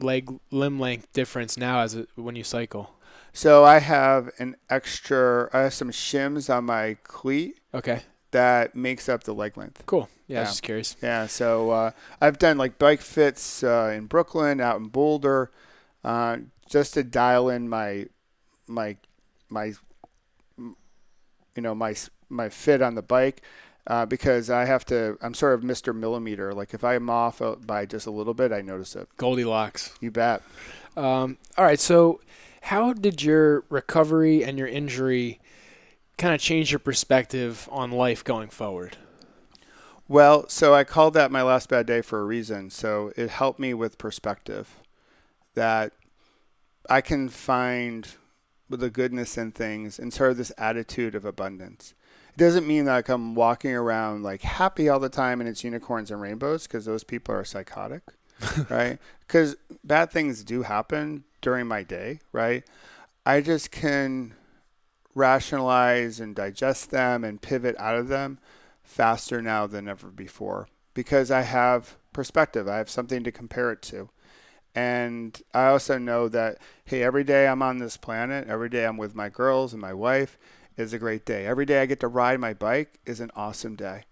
leg limb length difference now as a, when you cycle? So I have an extra, I have some shims on my cleat Okay. that makes up the leg length. Cool. Yeah, I was just curious. Yeah, so uh, I've done like bike fits uh, in Brooklyn, out in Boulder, uh, just to dial in my my my you know my my fit on the bike uh, because I have to. I'm sort of Mr. Millimeter. Like if I'm off uh, by just a little bit, I notice it. Goldilocks. You bet. Um, all right. So, how did your recovery and your injury kind of change your perspective on life going forward? Well, so I called that my last bad day for a reason. So it helped me with perspective that I can find the goodness in things and sort of this attitude of abundance. Doesn't mean that I'm walking around like happy all the time and it's unicorns and rainbows because those people are psychotic, right? Because bad things do happen during my day, right? I just can rationalize and digest them and pivot out of them faster now than ever before because I have perspective. I have something to compare it to. And I also know that, hey, every day I'm on this planet, every day I'm with my girls and my wife is a great day. Every day I get to ride my bike is an awesome day.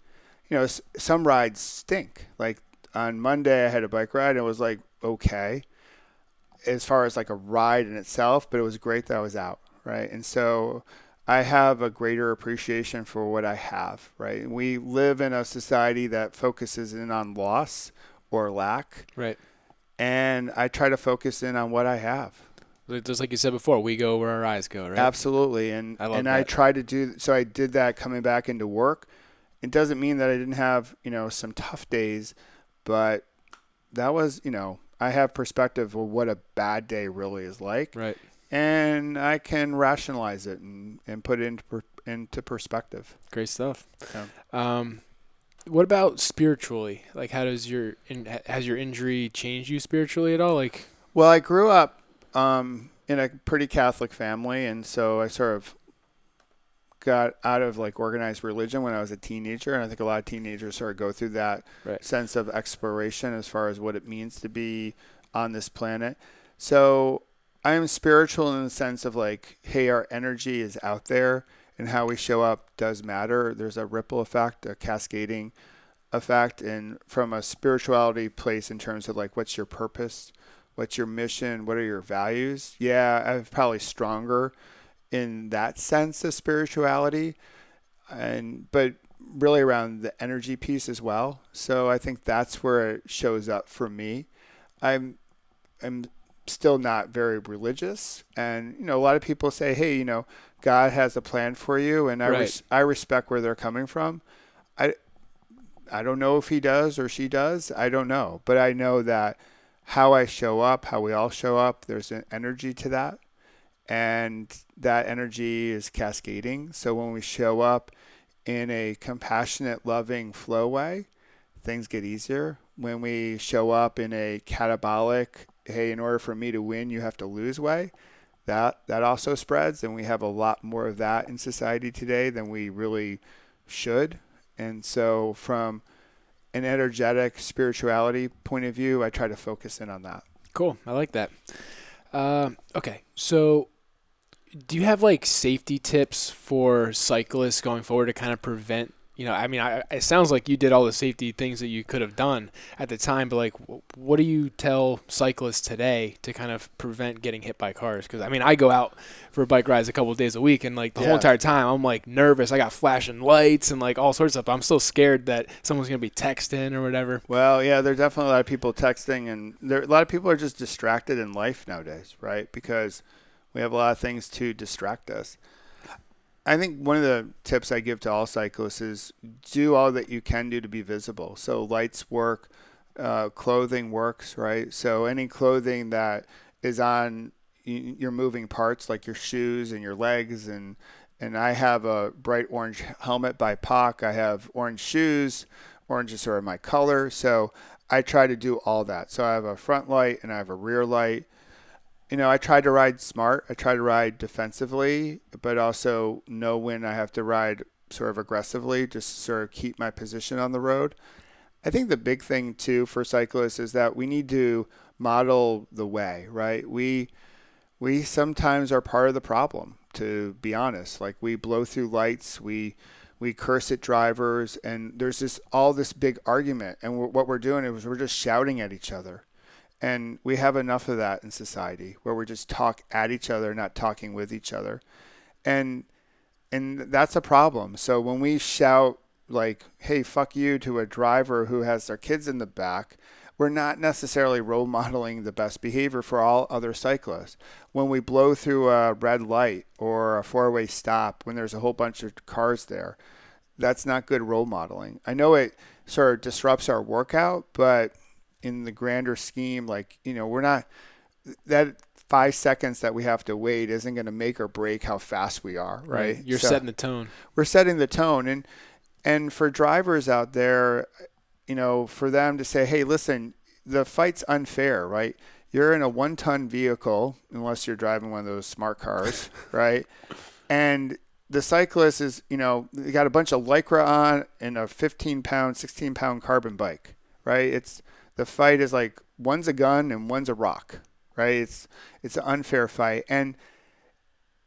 You know, s- some rides stink. Like on Monday, I had a bike ride and it was like, okay, as far as like a ride in itself, but it was great that I was out, right? And so I have a greater appreciation for what I have, right? We live in a society that focuses in on loss or lack, Right. and I try to focus in on what I have. Just like you said before, we go where our eyes go, right? Absolutely, and I love and I try to do so. I did that coming back into work. It doesn't mean that I didn't have you know some tough days, but that was you know I have perspective of what a bad day really is like, Right. and I can rationalize it and, and put it into per, into perspective. Great stuff. Yeah. Um, what about spiritually? Like, how does your in, has your injury changed you spiritually at all? Like, Well, I grew up um, in a pretty Catholic family, and so I sort of got out of like organized religion when I was a teenager, and I think a lot of teenagers sort of go through that Right. sense of exploration as far as what it means to be on this planet. So I am spiritual in the sense of like, hey, our energy is out there, and how we show up does matter. There's a ripple effect, a cascading effect, and from a spirituality place in terms of like, what's your purpose? What's your mission? What are your values? Yeah, I'm probably stronger in that sense of spirituality, and but really around the energy piece as well. So I think that's where it shows up for me. I'm I'm still not very religious, and you know a lot of people say, hey, you know, God has a plan for you, and I Right. res- I respect where they're coming from. I I don't know if he does or she does. I don't know, but I know that how I show up, how we all show up, there's an energy to that. And that energy is cascading. So when we show up in a compassionate, loving flow way, things get easier. When we show up in a catabolic, hey, in order for me to win, you have to lose way, that that also spreads and we have a lot more of that in society today than we really should. And so from an energetic spirituality point of view, I try to focus in on that. cool. I like that. Um, okay, so do you have like safety tips for cyclists going forward to kind of prevent you know, I mean, I, it sounds like you did all the safety things that you could have done at the time, but like, what do you tell cyclists today to kind of prevent getting hit by cars? Because I mean, I go out for bike rides a couple of days a week, and like the yeah. whole entire time, I'm like nervous. I got flashing lights and like all sorts of stuff. I'm still scared that someone's gonna be texting or whatever. Well, yeah, there's definitely a lot of people texting, and there a lot of people are just distracted in life nowadays, right? Because we have a lot of things to distract us. I think one of the tips I give to all cyclists is do all that you can do to be visible. So lights work, uh, clothing works, right? So any clothing that is on your moving parts, like your shoes and your legs, and and I have a bright orange helmet by POC. I have orange shoes. Orange is sort of my color, so I try to do all that. So I have a front light and I have a rear light you know, I try to ride smart. I try to ride defensively, but also know when I have to ride sort of aggressively, just to sort of keep my position on the road. I think the big thing too for cyclists is that we need to model the way, right? We we sometimes are part of the problem, to be honest. Like we blow through lights, we we curse at drivers, and there's this all this big argument, and we're, what we're doing is we're just shouting at each other. And we have enough of that in society where we just talk at each other, not talking with each other. And and that's a problem. So when we shout like, "Hey, fuck you" to a driver who has their kids in the back, we're not necessarily role modeling the best behavior for all other cyclists. When we blow through a red light or a four-way stop when there's a whole bunch of cars there, that's not good role modeling. I know it sort of disrupts our workout, but in the grander scheme, like, you know, we're not that five seconds that we have to wait isn't going to make or break how fast we are, right? You're so setting the tone. We're setting the tone. And, and for drivers out there, you know, for them to say, hey, listen, the fight's unfair, right? You're in a one ton vehicle, unless you're driving one of those smart cars, right? And the cyclist is, you know, they got a bunch of lycra on and a 15 pound, 16 pound carbon bike, right? It's the fight is like one's a gun and one's a rock, right? It's it's an unfair fight, and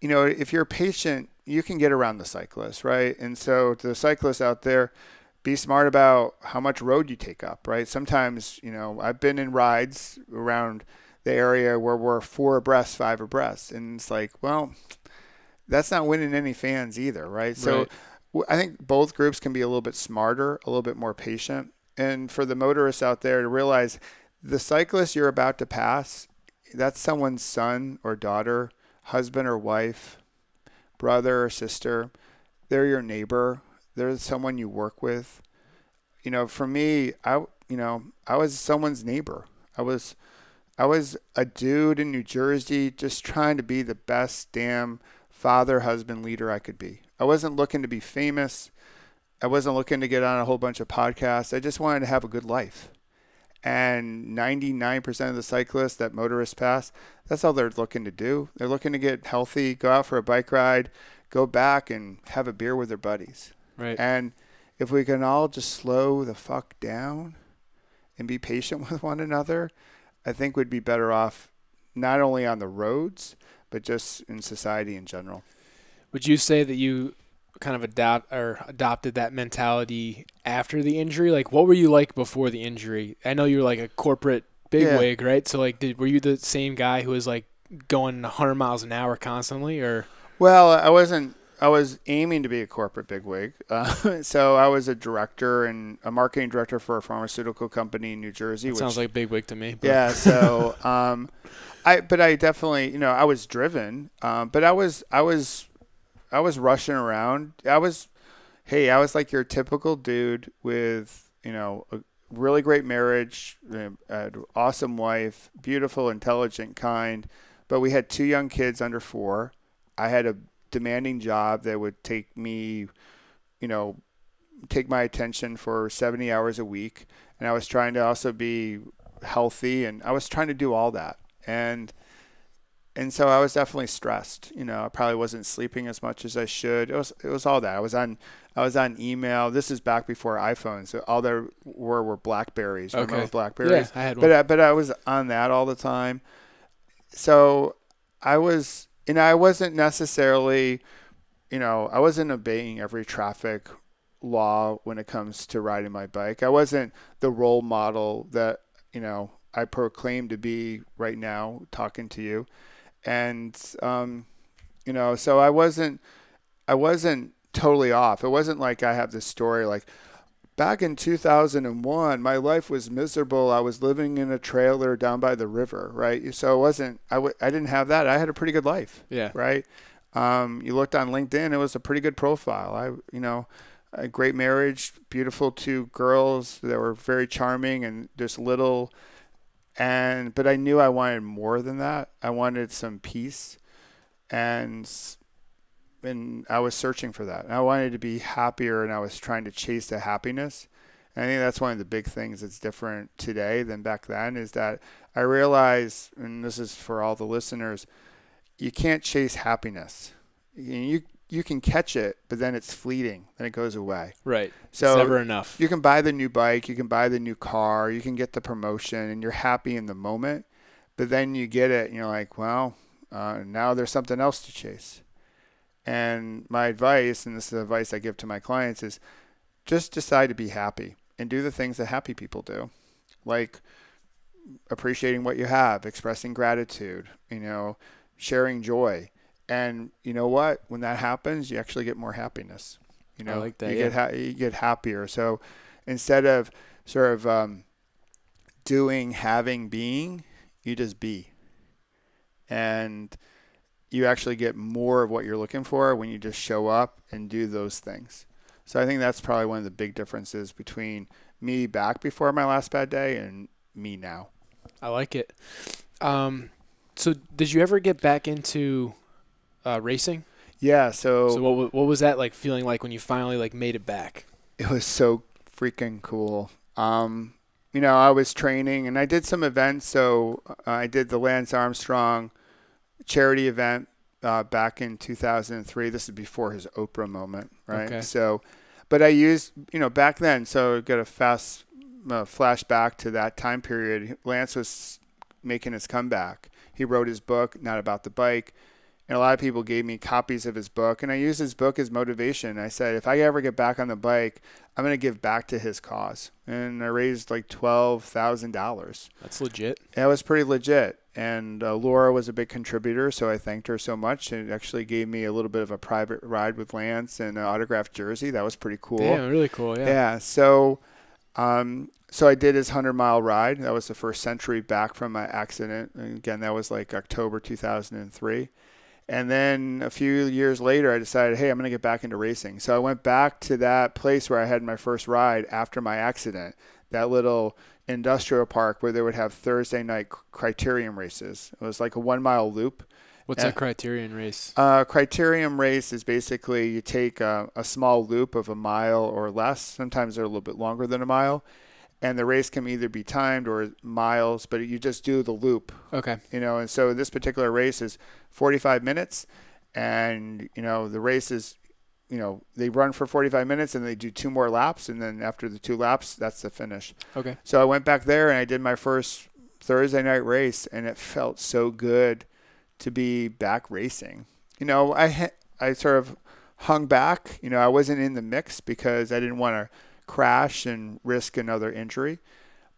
you know if you're patient, you can get around the cyclist, right? And so to the cyclists out there, be smart about how much road you take up, right? Sometimes you know I've been in rides around the area where we're four abreast, five abreast, and it's like, well, that's not winning any fans either, right? So. Right. I think both groups can be a little bit smarter, a little bit more patient and for the motorists out there to realize the cyclist you're about to pass, that's someone's son or daughter, husband or wife, brother or sister. They're your neighbor. They're someone you work with. You know, for me, I you know, I was someone's neighbor. I was I was a dude in New Jersey just trying to be the best damn father, husband, leader I could be. I wasn't looking to be famous. I wasn't looking to get on a whole bunch of podcasts. I just wanted to have a good life. And 99% of the cyclists that motorists pass, that's all they're looking to do. They're looking to get healthy, go out for a bike ride, go back and have a beer with their buddies. Right. And if we can all just slow the fuck down and be patient with one another, I think we'd be better off not only on the roads, but just in society in general. Would you say that you kind of adopt or adopted that mentality after the injury? Like, what were you like before the injury? I know you were like a corporate bigwig, yeah. right? So, like, did were you the same guy who was like going 100 miles an hour constantly, or? Well, I wasn't. I was aiming to be a corporate bigwig. Uh, so I was a director and a marketing director for a pharmaceutical company in New Jersey. Which, sounds like bigwig to me. But. Yeah. So, um, I but I definitely you know I was driven, um, but I was I was I was rushing around. I was, hey, I was like your typical dude with you know a really great marriage, um, an awesome wife, beautiful, intelligent, kind. But we had two young kids under four. I had a demanding job that would take me, you know, take my attention for 70 hours a week. And I was trying to also be healthy and I was trying to do all that. And and so I was definitely stressed. You know, I probably wasn't sleeping as much as I should. It was it was all that. I was on I was on email. This is back before iPhones. So all there were were Blackberries. Okay. Remember Blackberries? Yeah, I had one. But I, but I was on that all the time. So I was and I wasn't necessarily, you know, I wasn't obeying every traffic law when it comes to riding my bike. I wasn't the role model that, you know, I proclaim to be right now talking to you. And, um, you know, so I wasn't, I wasn't totally off. It wasn't like I have this story like, back in 2001 my life was miserable. I was living in a trailer down by the river right? So it wasn't I w- I didn't have that. I had a pretty good life Yeah. right? Um, you looked on linkedin it was a pretty good profile. I you know a great marriage beautiful two girls that were very charming and just little and but i knew i wanted more than that i wanted some peace and and I was searching for that. And I wanted to be happier, and I was trying to chase the happiness. And I think that's one of the big things that's different today than back then is that I realize, and this is for all the listeners, you can't chase happiness. You you can catch it, but then it's fleeting, then it goes away. Right. So it's never enough. You can buy the new bike, you can buy the new car, you can get the promotion, and you're happy in the moment. But then you get it, and you're like, well, uh, now there's something else to chase. And my advice, and this is the advice I give to my clients, is just decide to be happy and do the things that happy people do, like appreciating what you have, expressing gratitude, you know, sharing joy. And you know what? When that happens, you actually get more happiness. You I know, like that, you yeah. get ha- you get happier. So instead of sort of um, doing, having, being, you just be, and you actually get more of what you're looking for when you just show up and do those things. So I think that's probably one of the big differences between me back before my last bad day and me now. I like it. Um, so did you ever get back into uh, racing? Yeah, so, So what what was that like feeling like when you finally like made it back? it was so freaking cool. Um, you know, I was training and I did some events. So uh, I did the Lance Armstrong charity event uh, back in 2003. This is before his Oprah moment, right? Okay. So, but I used, you know, back then. So get a fast uh, flashback to that time period. Lance was making his comeback. He wrote his book, not about the bike. And a lot of people gave me copies of his book, and I used his book as motivation. I said, if I ever get back on the bike, I'm going to give back to his cause. And I raised like $12,000. That's legit. That was pretty legit. And uh, Laura was a big contributor, so I thanked her so much. And it actually gave me a little bit of a private ride with Lance and an autographed jersey. That was pretty cool. Damn, really cool. Yeah. Yeah. So, um, so I did his hundred mile ride. That was the first century back from my accident. And again, that was like October 2003. And then a few years later, I decided, hey, I'm going to get back into racing. So I went back to that place where I had my first ride after my accident, that little industrial park where they would have Thursday night criterium races. It was like a one mile loop. What's Yeah. that criterium race? Uh, criterium race is basically you take a, a small loop of a mile or less. Sometimes they're a little bit longer than a mile, and the race can either be timed or miles, but you just do the loop, Okay. you know. And so this particular race is 45 minutes, and you know the race is, you know, they run for 45 minutes and they do two more laps, and then after the two laps, that's the finish. Okay. So I went back there and I did my first Thursday night race, and it felt so good to be back racing. You know, I I sort of hung back. You know, I wasn't in the mix because I didn't want to crash and risk another injury.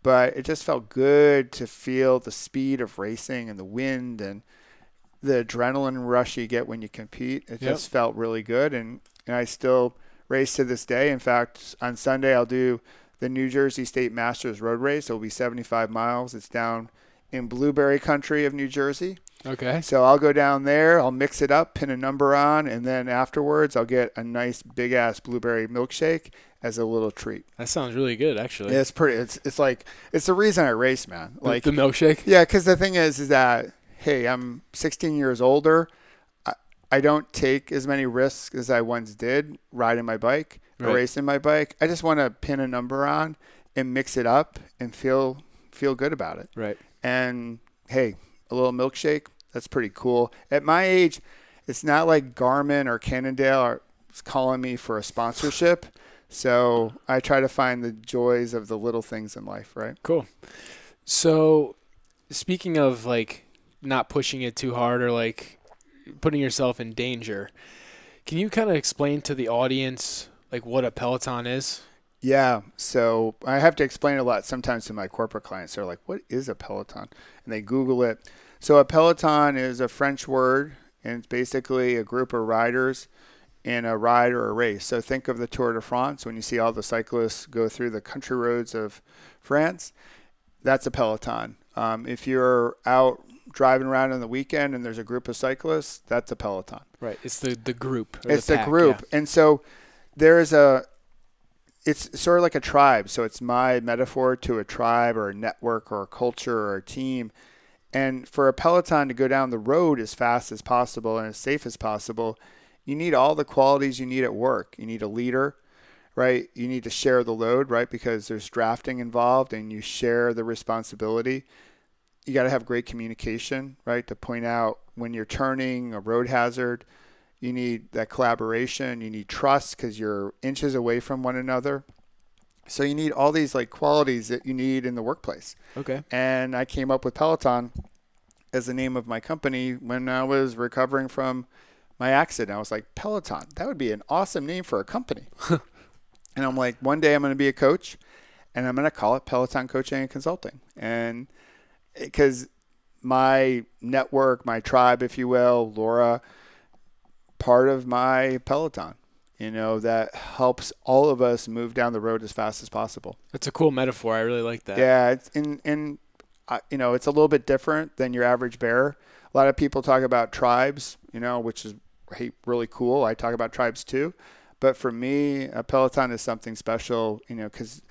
But it just felt good to feel the speed of racing and the wind and the adrenaline rush you get when you compete. It Yep. just felt really good, and, and I still race to this day. In fact, on Sunday I'll do the New Jersey State Masters Road Race. It'll be 75 miles. It's down in Blueberry Country of New Jersey. Okay. So I'll go down there, I'll mix it up, pin a number on, and then afterwards I'll get a nice big ass blueberry milkshake as a little treat. That sounds really good, actually. Yeah, It's pretty. It's it's like it's the reason I race, man. Like the milkshake. yeah, because the thing is, is that hey, I'm 16 years older. I, I don't take as many risks as I once did riding my bike or Right. racing my bike. I just want to pin a number on and mix it up and feel feel good about it. Right. And hey, a little milkshake, that's pretty cool. At my age, it's not like Garmin or Cannondale are calling me for a sponsorship. So I try to find the joys of the little things in life, right? Cool. So, speaking of like not pushing it too hard or like putting yourself in danger. Can you kind of explain to the audience like what a Peloton is? Yeah, so I have to explain a lot sometimes to my corporate clients. They're like, "What is a Peloton?" And they Google it. So a Peloton is a French word, and it's basically a group of riders in a ride or a race. So think of the Tour de France when you see all the cyclists go through the country roads of France. That's a Peloton. Um, if you're out driving around on the weekend and there's a group of cyclists, that's a Peloton. Right. It's the the group. It's the, pack, group, yeah. and so there is a. It's sort of like a tribe. So it's my metaphor to a tribe or a network or a culture or a team. And for a Peloton to go down the road as fast as possible and as safe as possible, you need all the qualities you need at work. You need a leader, right? You need to share the load, right? Because there's drafting involved and you share the responsibility. You got to have great communication, right? To point out when you're turning a road hazard. You need that collaboration. You need trust because you're inches away from one another. So you need all these like qualities that you need in the workplace. Okay. And I came up with Peloton as the name of my company when I was recovering from my accident. I was like, Peloton, that would be an awesome name for a company. and I'm like, one day I'm going to be a coach and I'm going to call it Peloton Coaching and Consulting. And because my network, my tribe, if you will, Laura, part of my Peloton, you know, that helps all of us move down the road as fast as possible. That's a cool metaphor. I really like that. Yeah, it's in in uh, you know, it's a little bit different than your average bear. A lot of people talk about tribes, you know, which is hey, really cool. I talk about tribes too, but for me, a peloton is something special, you know, because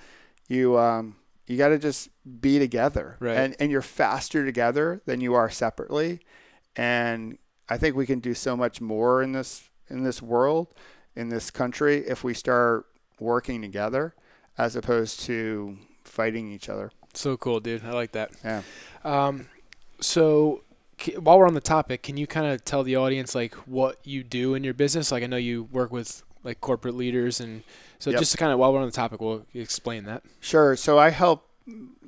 you um, you got to just be together, Right. and and you're faster together than you are separately, and I think we can do so much more in this in this world, in this country, if we start working together, as opposed to fighting each other. So cool, dude. I like that. Yeah. Um, so while we're on the topic, can you kind of tell the audience like what you do in your business? Like I know you work with like corporate leaders, and so Yep. just to kind of while we're on the topic, we'll explain that. Sure. So I help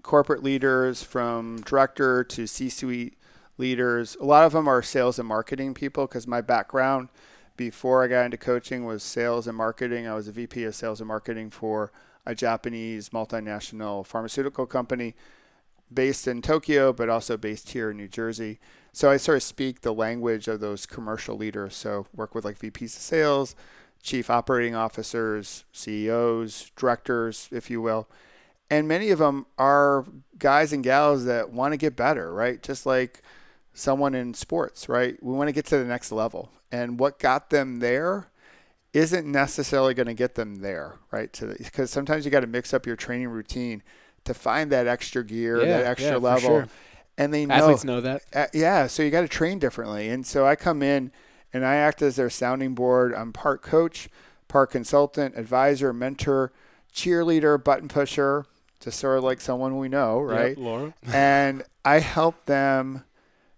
corporate leaders from director to C-suite leaders. A lot of them are sales and marketing people because my background before I got into coaching was sales and marketing. I was a VP of sales and marketing for a Japanese multinational pharmaceutical company based in Tokyo, but also based here in New Jersey. So I sort of speak the language of those commercial leaders. So work with like VPs of sales, chief operating officers, CEOs, directors, if you will. And many of them are guys and gals that want to get better, right? Just like someone in sports, right? We want to get to the next level. And what got them there isn't necessarily going to get them there, right? To because sometimes you got to mix up your training routine to find that extra gear, Yeah, that extra yeah, for level. sure. And they know Athletes know that. uh, yeah, so you got to train differently. And so I come in and I act as their sounding board. I'm part coach, part consultant, advisor, mentor, cheerleader, button pusher, just sort of like someone we know, right? Yep, Laura. and I help them,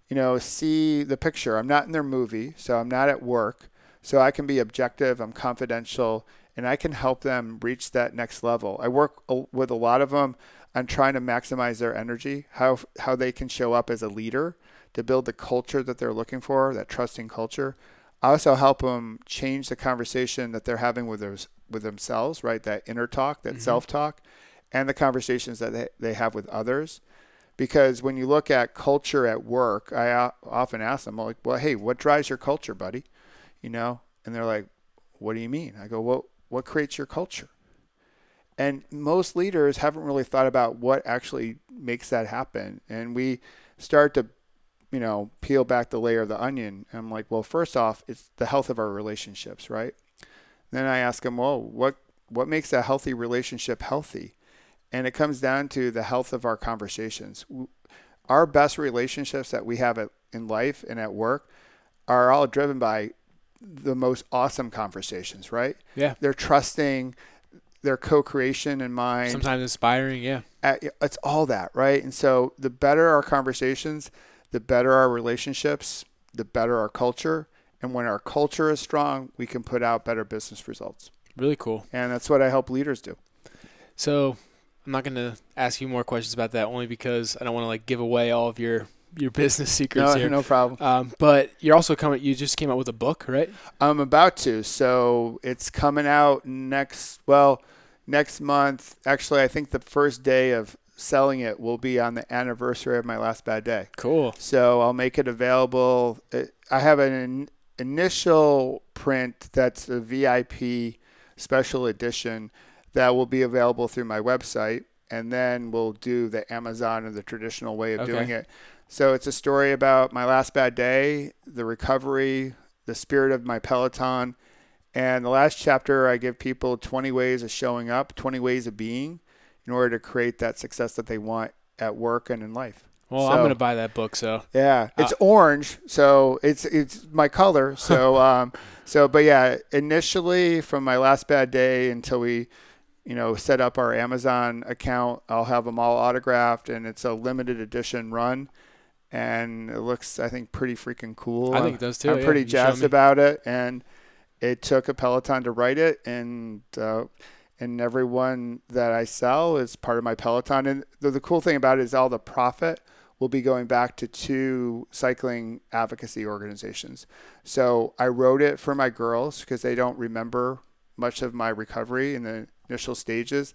you know, see the picture. I'm not in their movie, so I'm not at work. So I can be objective, I'm confidential, and I can help them reach that next level. I work with a lot of them on trying to maximize their energy, how how they can show up as a leader to build the culture that they're looking for, that trusting culture. I also help them change the conversation that they're having with theirs, with themselves, right? That inner talk, that mm-hmm. self-talk, and the conversations that they, they have with others because when you look at culture at work, I often ask them, like, well, hey, what drives your culture, buddy? You know, and they're like, what do you mean? I go, well, what creates your culture? And most leaders haven't really thought about what actually makes that happen. And we start to, you know, peel back the layer of the onion. And I'm like, well, first off, it's the health of our relationships, right? Then I ask them, well, what what makes a healthy relationship healthy? And it comes down to the health of our conversations. Our best relationships that we have at, in life and at work are all driven by the most awesome conversations, right? Yeah. They're trusting, their co-creation in mind. Sometimes inspiring. Yeah. It's all that, right? And so the better our conversations, the better our relationships, the better our culture. And when our culture is strong, we can put out better business results. Really cool. And that's what I help leaders do. So I'm not going to ask you more questions about that only because I don't want to like give away all of your your business secrets No, here. no problem. Um, but you're also coming. You just came out with a book, right? I'm about to. So it's coming out next. Well, next month. Actually, I think the first day of selling it will be on the anniversary of my last bad day. Cool. So I'll make it available. Uh, I have an initial print that's a VIP special edition that will be available through my website, and then we'll do the Amazon or the traditional way of Okay. doing it. So it's a story about my last bad day, the recovery, the spirit of my Peloton, and the last chapter I give people 20 ways of showing up, 20 ways of being, in order to create that success that they want at work and in life. Well, I'm gonna buy that book. So yeah, Uh, it's orange, so it's it's my color. So um, so but yeah, initially from my last bad day until we, you know, set up our Amazon account, I'll have them all autographed, and it's a limited edition run, and it looks I think pretty freaking cool. I think it does too, I'm yeah. pretty jazzed about it, and it took a Peloton to write it, and. Uh, and everyone that I sell is part of my Peloton. And the, the cool thing about it is all the profit will be going back to two cycling advocacy organizations. So I wrote it for my girls because they don't remember much of my recovery in the initial stages.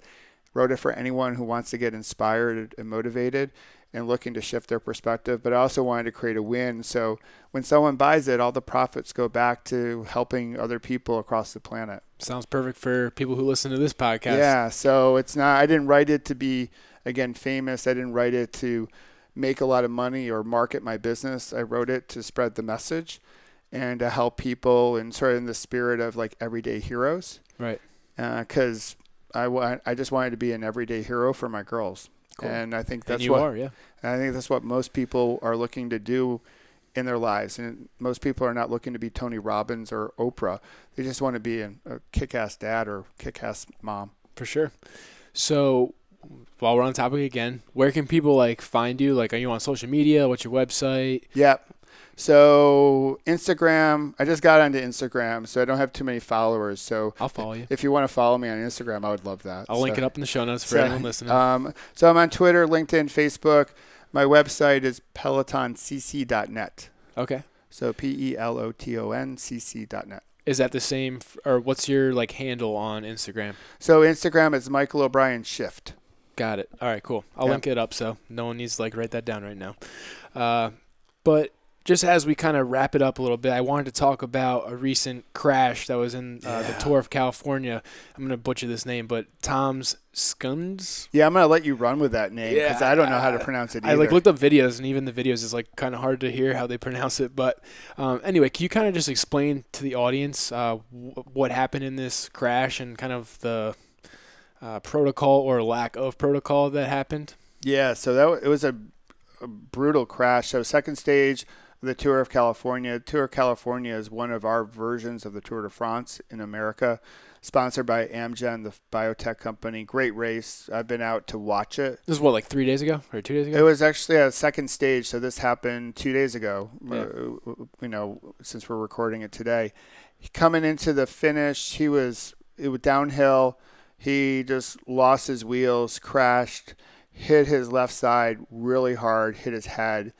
Wrote it for anyone who wants to get inspired and motivated and looking to shift their perspective. But I also wanted to create a win. So when someone buys it, all the profits go back to helping other people across the planet. sounds perfect for people who listen to this podcast. Yeah, so it's not. I didn't write it to be again famous. I didn't write it to make a lot of money or market my business. I wrote it to spread the message and to help people and sort of in the spirit of like everyday heroes. Right. Uh, because I want, I just wanted to be an everyday hero for my girls, Cool. and I think And that's you what are. Yeah. I think that's what most people are looking to do in their lives. And most people are not looking to be Tony Robbins or Oprah. They just want to be an, a kick-ass dad or kick-ass mom. For sure. So, while we're on topic again, where can people like find you? Like, are you on social media? What's your website? Yep. So Instagram, I just got onto Instagram, so I don't have too many followers. So I'll follow you. if you want to follow me on Instagram, I would love that. I'll link it up in the show notes for so, anyone listening. Um, so I'm on Twitter, LinkedIn, Facebook. My website is pelotoncc.net. okay. So P E L O T O N C C dot net. Is that the same, f- or what's your like handle on Instagram? So Instagram is Michael O'Brien Shift. Got it. All right, cool. I'll Yeah. link it up so no one needs to like write that down right now. Uh, but just as we kind of wrap it up a little bit, I wanted to talk about a recent crash that was in uh, the Yeah. tour of California. I'm gonna butcher this name, but Tom's Skunds. Yeah, I'm gonna let you run with that name because Yeah, I don't know how to pronounce it I like looked up videos, and even the videos is like kind of hard to hear how they pronounce it. But um, anyway, can you kind of just explain to the audience uh, w- what happened in this crash and kind of the uh, protocol or lack of protocol that happened? Yeah, so that wa- it was a, a brutal crash. So second stage the Tour of California. Tour of California is one of our versions of the Tour de France in America, sponsored by Amgen, the biotech company. Great race. I've been out to watch it. This is what like three days ago or two days ago? It was actually a second stage, so this happened two days ago. Yeah. uh, You know, since we're recording it today, coming into the finish, he was it was downhill. He just lost his wheels, crashed, hit his left side really hard, hit his head,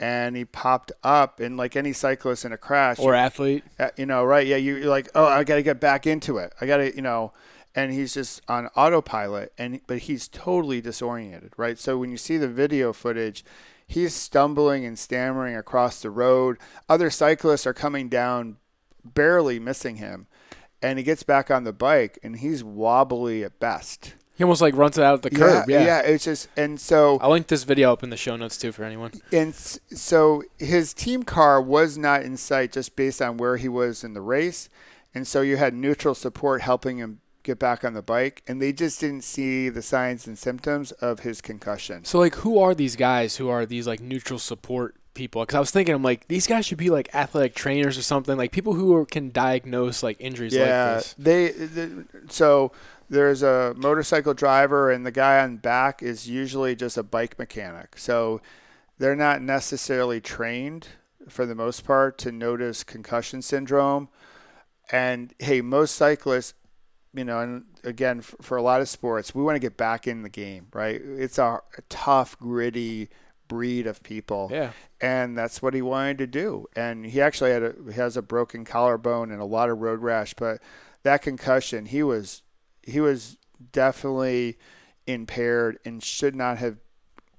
and he popped up. And like any cyclist in a crash, or athlete. uh, you know, right? Yeah, you're like, oh, I got to get back into it. I got to, you know, and he's just on autopilot, and but he's totally disoriented, right? So when you see the video footage, he's stumbling and stammering across the road. Other cyclists are coming down, barely missing him, and he gets back on the bike, and he's wobbly at best. He almost like runs it out of the curb. Yeah. yeah, it's just, and so I'll link this video up in the show notes too for anyone. and so his team car was not in sight just based on where he was in the race. And so you had neutral support helping him get back on the bike. And they just didn't see the signs and symptoms of his concussion. So like, who are these guys? Who are these like neutral support people? Because I was thinking, I'm like, these guys should be like athletic trainers or something, like people who are, can diagnose like injuries yeah. like this. They, the, so there's a motorcycle driver, and the guy on back is usually just a bike mechanic. So they're not necessarily trained for the most part to notice concussion syndrome. And hey, most cyclists, you know, and again, for, for a lot of sports, we want to get back in the game, right? It's a, a tough, gritty, breed of people. Yeah. And that's what he wanted to do. And he actually had a, he has a broken collarbone and a lot of road rash, but that concussion, he was he was definitely impaired and should not have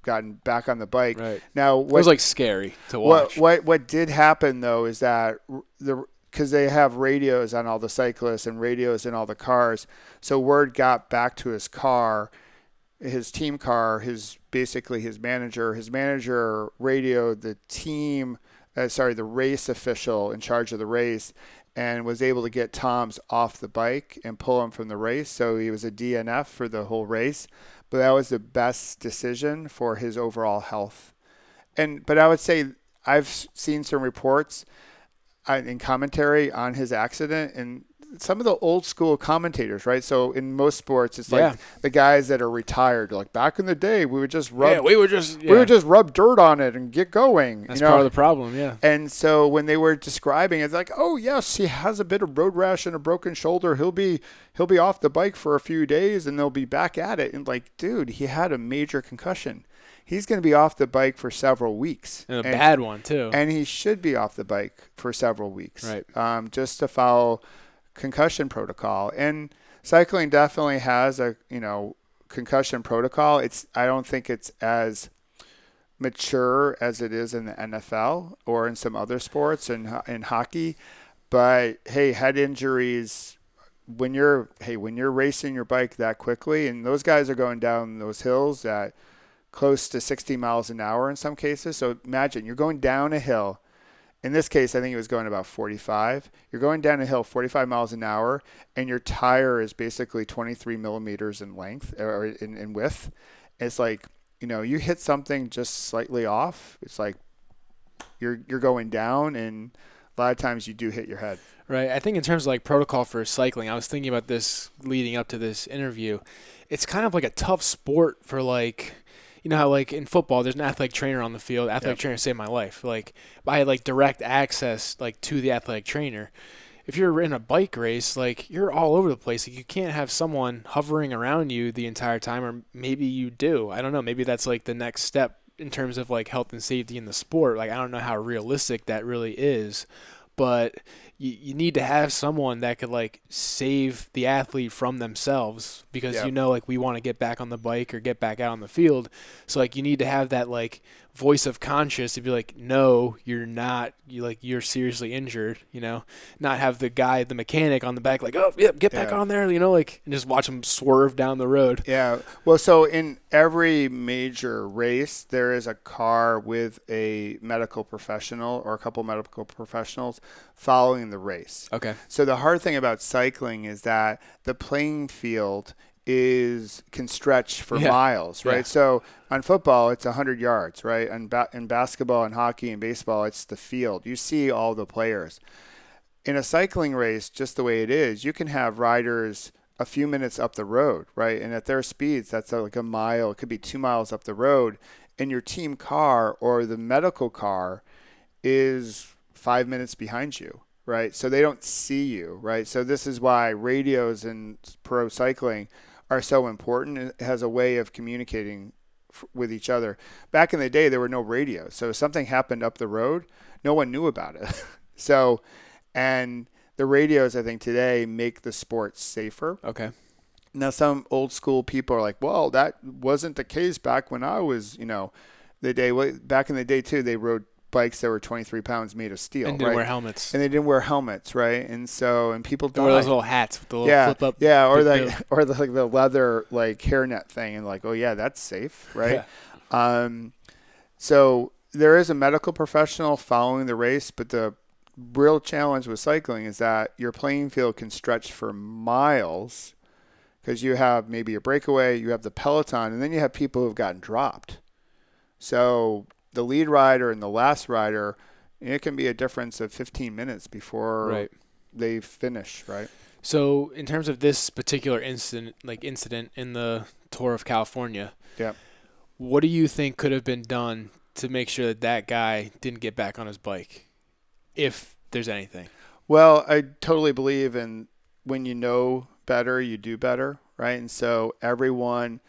gotten back on the bike. Right. Now, It what, was like scary to watch. what what what did happen though is that the because they have radios on all the cyclists and radios in all the cars, so word got back to his car, his team car, his basically his manager. His manager radioed the team, uh, sorry, the race official in charge of the race, and was able to get Toms off the bike and pull him from the race. So he was a DNF for the whole race, but that was the best decision for his overall health and but I would say I've seen some reports uh, in commentary on his accident and some of the old school commentators, right? So in most sports, it's like Yeah. the guys that are retired. Like back in the day, we would just rub, yeah, we were just we would just rub dirt on it and get going. That's you know? part of the problem. Yeah. And so when they were describing it, it's like, oh yes, he has a bit of road rash and a broken shoulder. He'll be he'll be off the bike for a few days and they'll be back at it. And like, dude, he had a major concussion. He's going to be off the bike for several weeks. And a bad one too. And he should be off the bike for several weeks. Right. Um, just to follow concussion protocol. And cycling definitely has a you know concussion protocol. It's I don't think it's as mature as it is in the NFL or in some other sports and in, in hockey. But hey, head injuries when you're hey when you're racing your bike that quickly and those guys are going down those hills at close to 60 miles an hour in some cases. So imagine you're going down a hill. In this case, I think it was going about 45. You're going down a hill 45 miles an hour, and your tire is basically 23 millimeters in length or in, in width. It's like you know you hit something just slightly off. It's like you're you're going down, and a lot of times you do hit your head. Right. I think in terms of like protocol for cycling, I was thinking about this leading up to this interview. It's kind of like a tough sport for like you know how like in football there's an athletic trainer on the field. Athletic Yep. trainer saved my life. Like I had like direct access like to the athletic trainer. If you're in a bike race, like you're all over the place. Like you can't have someone hovering around you the entire time or maybe you do. I don't know. Maybe that's like the next step in terms of like health and safety in the sport. Like I don't know how realistic that really is, but you, you need to have someone that could like save the athlete from themselves because Yep. you know like we want to get back on the bike or get back out on the field. So like you need to have that like voice of conscience to be like no you're not you like you're seriously injured you know not have the guy the mechanic on the back like oh yep get back Yeah. on there you know like and just watch him swerve down the road Yeah. Well, so in every major race, there is a car with a medical professional or a couple medical professionals following the race. okay So the hard thing about cycling is that the playing field is can stretch for Yeah. miles, right? Yeah. So on football, it's 100 yards, right? And ba- in basketball and hockey and baseball, it's the field. You see all the players. In a cycling race, just the way it is, you can have riders a few minutes up the road, right? And at their speeds, that's uh, like a mile, it could be two miles up the road. And your team car or the medical car is five minutes behind you, right? So they don't see you, right? So this is why radios in pro cycling are so important. It has a way of communicating f- with each other. Back in the day, there were no radios, so if something happened up the road, no one knew about it. so, and the radios, I think today make the sport safer. okay Now, some old school people are like, "Well, that wasn't the case back when I was, you know, the day back in the day too. They rode bikes that were 23 pounds made of steel, and didn't right? wear helmets and they didn't wear helmets, right? And so, and people They wore those little hats with the little yeah, flip up yeah, or the- like, or the, like the leather like hairnet thing, and like, oh yeah, that's safe, right? Yeah. Um, so there is a medical professional following the race, but the real challenge with cycling is that your playing field can stretch for miles because you have maybe a breakaway, you have the peloton, and then you have people who've gotten dropped. So the lead rider and the last rider, it can be a difference of 15 minutes before right they finish, right? So, in terms of this particular incident, like incident in the tour of California, Yep. what do you think could have been done to make sure that that guy didn't get back on his bike, if there's anything? Well, I totally believe in when you know better, you do better, right? And so everyone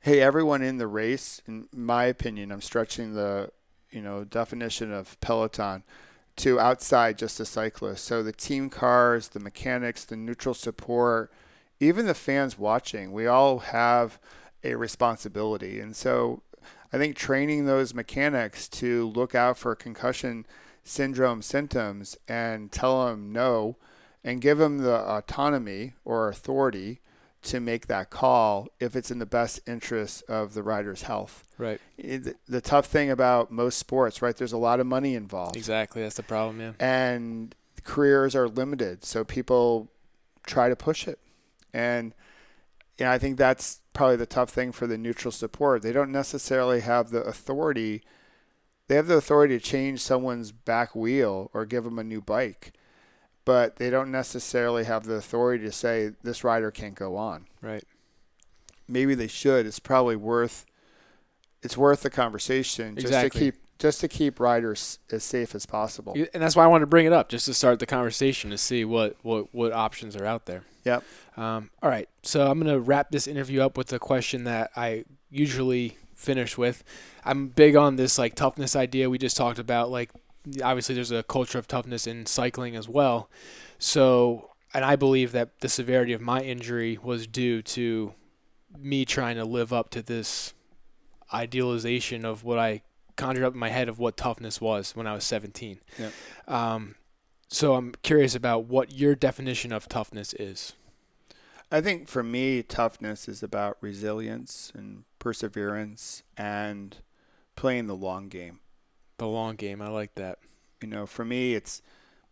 hey, everyone in the race, in my opinion, I'm stretching the you know definition of peloton to outside just a cyclist. So the team cars, the mechanics, the neutral support, even the fans watching, we all have a responsibility. And so I think training those mechanics to look out for concussion syndrome symptoms and tell them no and give them the autonomy or authority to make that call if it's in the best interest of the rider's health. Right. It, the tough thing about most sports, right? There's a lot of money involved. Exactly. That's the problem, yeah. And careers are limited, so people try to push it. And you know, I think that's probably the tough thing for the neutral support. They don't necessarily have the authority. They have the authority to change someone's back wheel or give them a new bike but they don't necessarily have the authority to say this rider can't go on. Right. Maybe they should. It's probably worth it's worth the conversation just Exactly. to keep just to keep riders as safe as possible. And that's why I wanted to bring it up, just to start the conversation to see what, what, what options are out there. Yep. Um, all right. So I'm going to wrap this interview up with a question that I usually finish with. I'm big on this like toughness idea we just talked about. Like, obviously, there's a culture of toughness in cycling as well. So, and I believe that the severity of my injury was due to me trying to live up to this idealization of what I conjured up in my head of what toughness was when I was 17. Yep. Um, so I'm curious about what your definition of toughness is. I think for me toughness is about resilience and perseverance and playing the long game. The long game. I like that. You know, for me it's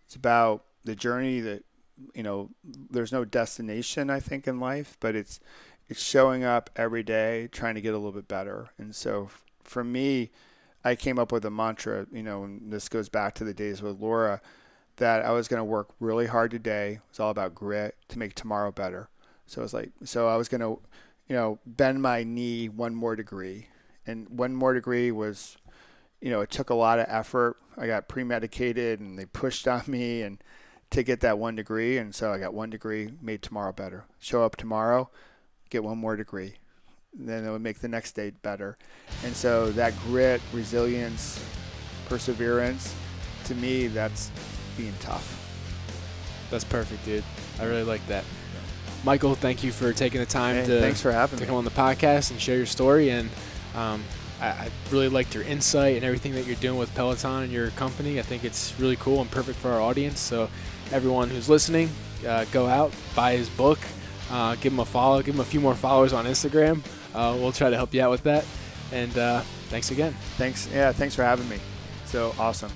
it's about the journey that you know, there's no destination I think in life, but it's it's showing up every day trying to get a little bit better. And so for me, I came up with a mantra, you know, and this goes back to the days with Laura that I was going to work really hard today. It was all about grit to make tomorrow better. So it was like so I was going to you know, bend my knee one more degree. And one more degree was you know, it took a lot of effort. I got pre-medicated and they pushed on me and to get that one degree. And so I got one degree, made tomorrow better. Show up tomorrow, get one more degree. Then it would make the next day better. And so that grit, resilience, perseverance, to me, that's being tough. That's perfect, dude. I really like that. Michael, thank you for taking the time Hey, to, thanks for having to me. come on the podcast and share your story. And um, I, I really liked your insight and everything that you're doing with Peloton and your company. I think it's really cool and perfect for our audience. So, everyone who's listening, uh, go out, buy his book, uh, give him a follow, give him a few more followers on Instagram. Uh, we'll try to help you out with that. And uh, thanks again. Thanks. Yeah, thanks for having me. So awesome.